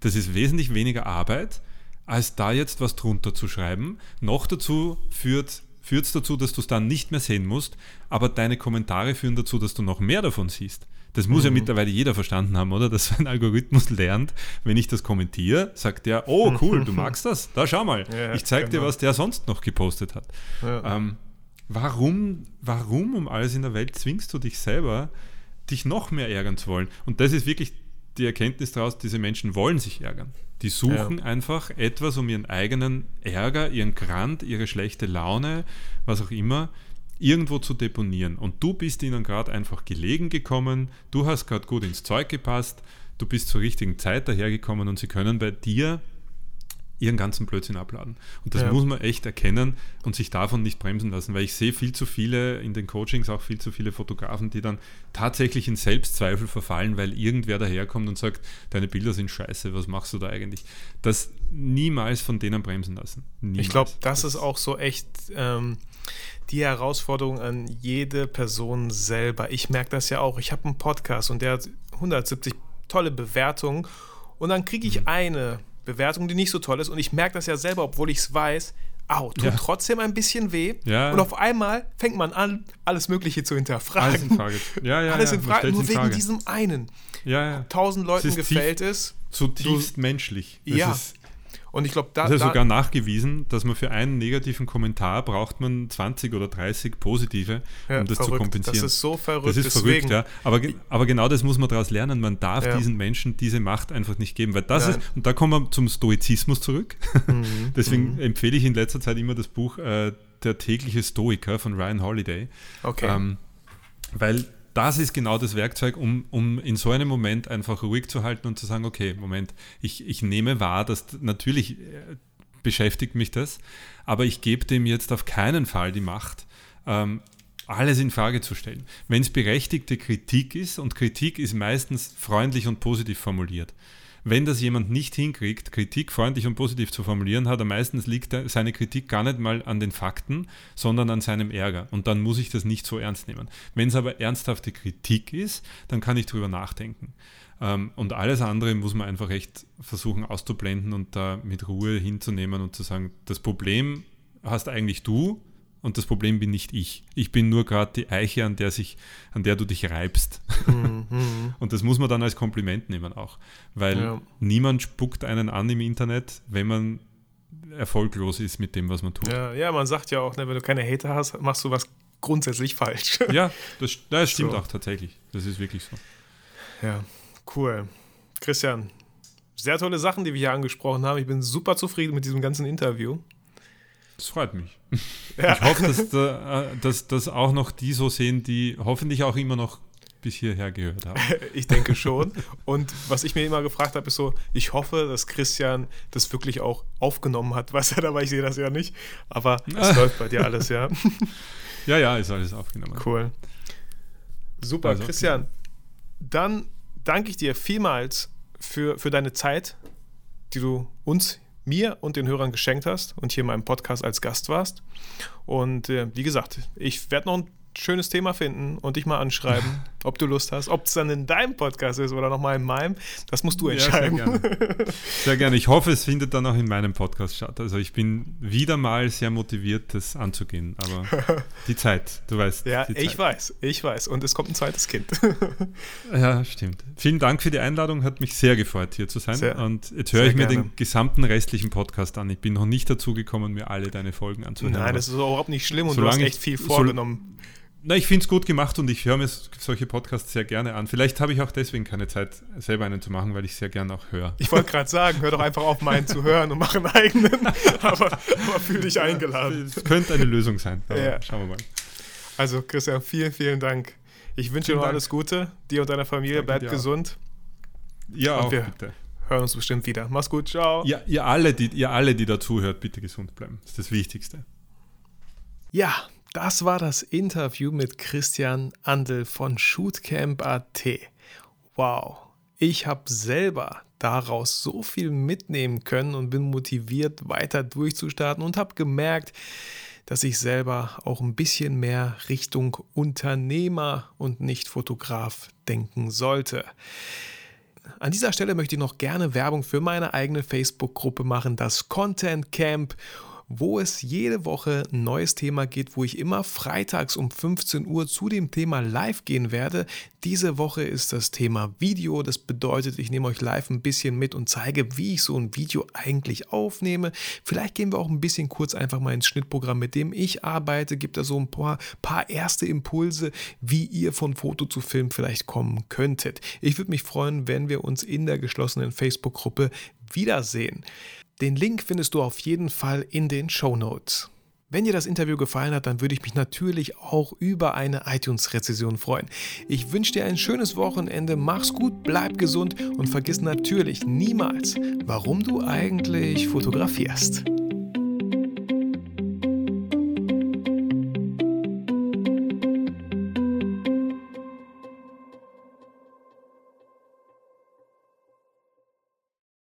Das ist wesentlich weniger Arbeit, als da jetzt was drunter zu schreiben. Noch dazu führt es dazu, dass du es dann nicht mehr sehen musst, aber deine Kommentare führen dazu, dass du noch mehr davon siehst. Das muss mhm. ja mittlerweile jeder verstanden haben, oder? Dass ein Algorithmus lernt, wenn ich das kommentiere, sagt der, oh cool, du magst das? Da schau mal, ja, ich zeige genau. dir, was der sonst noch gepostet hat. Ja. Ähm, warum, warum um alles in der Welt zwingst du dich selber, dich noch mehr ärgern zu wollen? Und das ist wirklich die Erkenntnis daraus, diese Menschen wollen sich ärgern. Die suchen ja. einfach etwas, um ihren eigenen Ärger, ihren Grant, ihre schlechte Laune, was auch immer, irgendwo zu deponieren. Und du bist ihnen gerade einfach gelegen gekommen, du hast gerade gut ins Zeug gepasst, du bist zur richtigen Zeit dahergekommen und sie können bei dir ihren ganzen Blödsinn abladen. Und das ja. muss man echt erkennen und sich davon nicht bremsen lassen, weil ich sehe viel zu viele in den Coachings, auch viel zu viele Fotografen, die dann tatsächlich in Selbstzweifel verfallen, weil irgendwer daherkommt und sagt, deine Bilder sind scheiße, was machst du da eigentlich? Das niemals von denen bremsen lassen. Niemals. Ich glaube, das, das, ist auch so echt ähm, die Herausforderung an jede Person selber. Ich merke das ja auch. Ich habe einen Podcast und der hat 170 tolle Bewertungen und dann kriege ich mhm. eine Bewertung, die nicht so toll ist. Und ich merke das ja selber, obwohl ich es weiß. Au, tut ja. trotzdem ein bisschen weh. Ja. Und auf einmal fängt man an, alles Mögliche zu hinterfragen. Alles in Frage. Ja, ja, alles in Frage, nur wegen diesem einen. Ja, ja. Tausend Leuten gefällt tief, es. Zutiefst du, menschlich. Das ja. Ist, und ich glaube, da. Das ist ja sogar nachgewiesen, dass man für einen negativen Kommentar braucht man 20 oder 30 positive, ja, um das verrückt. zu kompensieren. Das ist so verrückt. Das ist deswegen. verrückt, ja. Aber, aber genau das muss man daraus lernen. Man darf ja. diesen Menschen diese Macht einfach nicht geben. Weil das Nein. ist, und da kommen wir zum Stoizismus zurück. Mhm. Deswegen mhm. empfehle ich in letzter Zeit immer das Buch äh, Der tägliche Stoiker von Ryan Holiday. Okay. Ähm, weil das ist genau das Werkzeug, um, um in so einem Moment einfach ruhig zu halten und zu sagen, okay, Moment, ich, ich nehme wahr, dass natürlich äh, beschäftigt mich das, aber ich gebe dem jetzt auf keinen Fall die Macht, ähm, alles in Frage zu stellen. Wenn es berechtigte Kritik ist, und Kritik ist meistens freundlich und positiv formuliert, wenn das jemand nicht hinkriegt, Kritik freundlich und positiv zu formulieren, hat er meistens liegt seine Kritik gar nicht mal an den Fakten, sondern an seinem Ärger. Und dann muss ich das nicht so ernst nehmen. Wenn es aber ernsthafte Kritik ist, dann kann ich drüber nachdenken. Ähm, und alles andere muss man einfach echt versuchen auszublenden und da mit Ruhe hinzunehmen und zu sagen, das Problem hast eigentlich du, und das Problem bin nicht ich. Ich bin nur gerade die Eiche, an der, sich, an der du dich reibst. Mhm. und das muss man dann als Kompliment nehmen auch. Weil ja. niemand spuckt einen an im Internet, wenn man erfolglos ist mit dem, was man tut. Ja, ja man sagt ja auch, ne, wenn du keine Hater hast, machst du was grundsätzlich falsch. ja, das, das stimmt so. auch tatsächlich. Das ist wirklich so. Ja, cool. Christian, sehr tolle Sachen, die wir hier angesprochen haben. Ich bin super zufrieden mit diesem ganzen Interview. Das freut mich. Ja. Ich hoffe, dass, da, äh, dass, dass auch noch die so sehen, die hoffentlich auch immer noch bis hierher gehört haben. ich denke schon. Und was ich mir immer gefragt habe, ist so, ich hoffe, dass Christian das wirklich auch aufgenommen hat. Weißt du, aber ich sehe das ja nicht. Aber es läuft bei dir alles, ja. ja, ja, ist alles aufgenommen. Cool. Super, also, Christian. Dann danke ich dir vielmals für, für deine Zeit, die du uns, mir und den Hörern geschenkt hast und hier in meinem Podcast als Gast warst. Und äh, wie gesagt, ich werde noch ein schönes Thema finden und dich mal anschreiben, ob du Lust hast. Ob es dann in deinem Podcast ist oder nochmal in meinem, das musst du entscheiden. Ja, sehr, gerne. sehr gerne. Ich hoffe, es findet dann auch in meinem Podcast statt. Also ich bin wieder mal sehr motiviert, das anzugehen. Aber die Zeit, du weißt. Ja, ich weiß, ich weiß. Und es kommt ein zweites Kind. ja, stimmt. Vielen Dank für die Einladung. Hat mich sehr gefreut, hier zu sein. Sehr, und jetzt höre ich mir gerne. den gesamten restlichen Podcast an. Ich bin noch nicht dazu gekommen, mir alle deine Folgen anzuhören. Nein, das ist überhaupt nicht schlimm und Solange du hast echt viel vorgenommen. Na, ich finde es gut gemacht und ich höre mir solche Podcasts sehr gerne an. Vielleicht habe ich auch deswegen keine Zeit, selber einen zu machen, weil ich sehr gerne auch höre. Ich wollte gerade sagen, hör doch einfach auf, meinen zu hören und mach einen eigenen. aber, aber fühl dich eingeladen. Es könnte eine Lösung sein. Ja. Schauen wir mal. Also, Christian, vielen, vielen Dank. Ich wünsche dir noch alles Gute. Dir und deiner Familie. Bleib gesund. Ja, und auch wir bitte. hören uns bestimmt wieder. Mach's gut. Ciao. Ja, ihr alle, die, ihr alle, die dazuhört, bitte gesund bleiben. Das ist das Wichtigste. Ja, das war das Interview mit Christian Andel von Shootcamp.at. Wow, ich habe selber daraus so viel mitnehmen können und bin motiviert, weiter durchzustarten und habe gemerkt, dass ich selber auch ein bisschen mehr Richtung Unternehmer und nicht Fotograf denken sollte. An dieser Stelle möchte ich noch gerne Werbung für meine eigene Facebook-Gruppe machen, das Content Camp wo es jede Woche ein neues Thema geht, wo ich immer freitags um 15 Uhr zu dem Thema live gehen werde. Diese Woche ist das Thema Video. Das bedeutet, ich nehme euch live ein bisschen mit und zeige, wie ich so ein Video eigentlich aufnehme. Vielleicht gehen wir auch ein bisschen kurz einfach mal ins Schnittprogramm, mit dem ich arbeite. Gibt da so ein paar, paar erste Impulse, wie ihr von Foto zu Film vielleicht kommen könntet. Ich würde mich freuen, wenn wir uns in der geschlossenen Facebook-Gruppe wiedersehen. Den Link findest du auf jeden Fall in den Show Notes. Wenn dir das Interview gefallen hat, dann würde ich mich natürlich auch über eine iTunes-Rezession freuen. Ich wünsche dir ein schönes Wochenende, mach's gut, bleib gesund und vergiss natürlich niemals, warum du eigentlich fotografierst.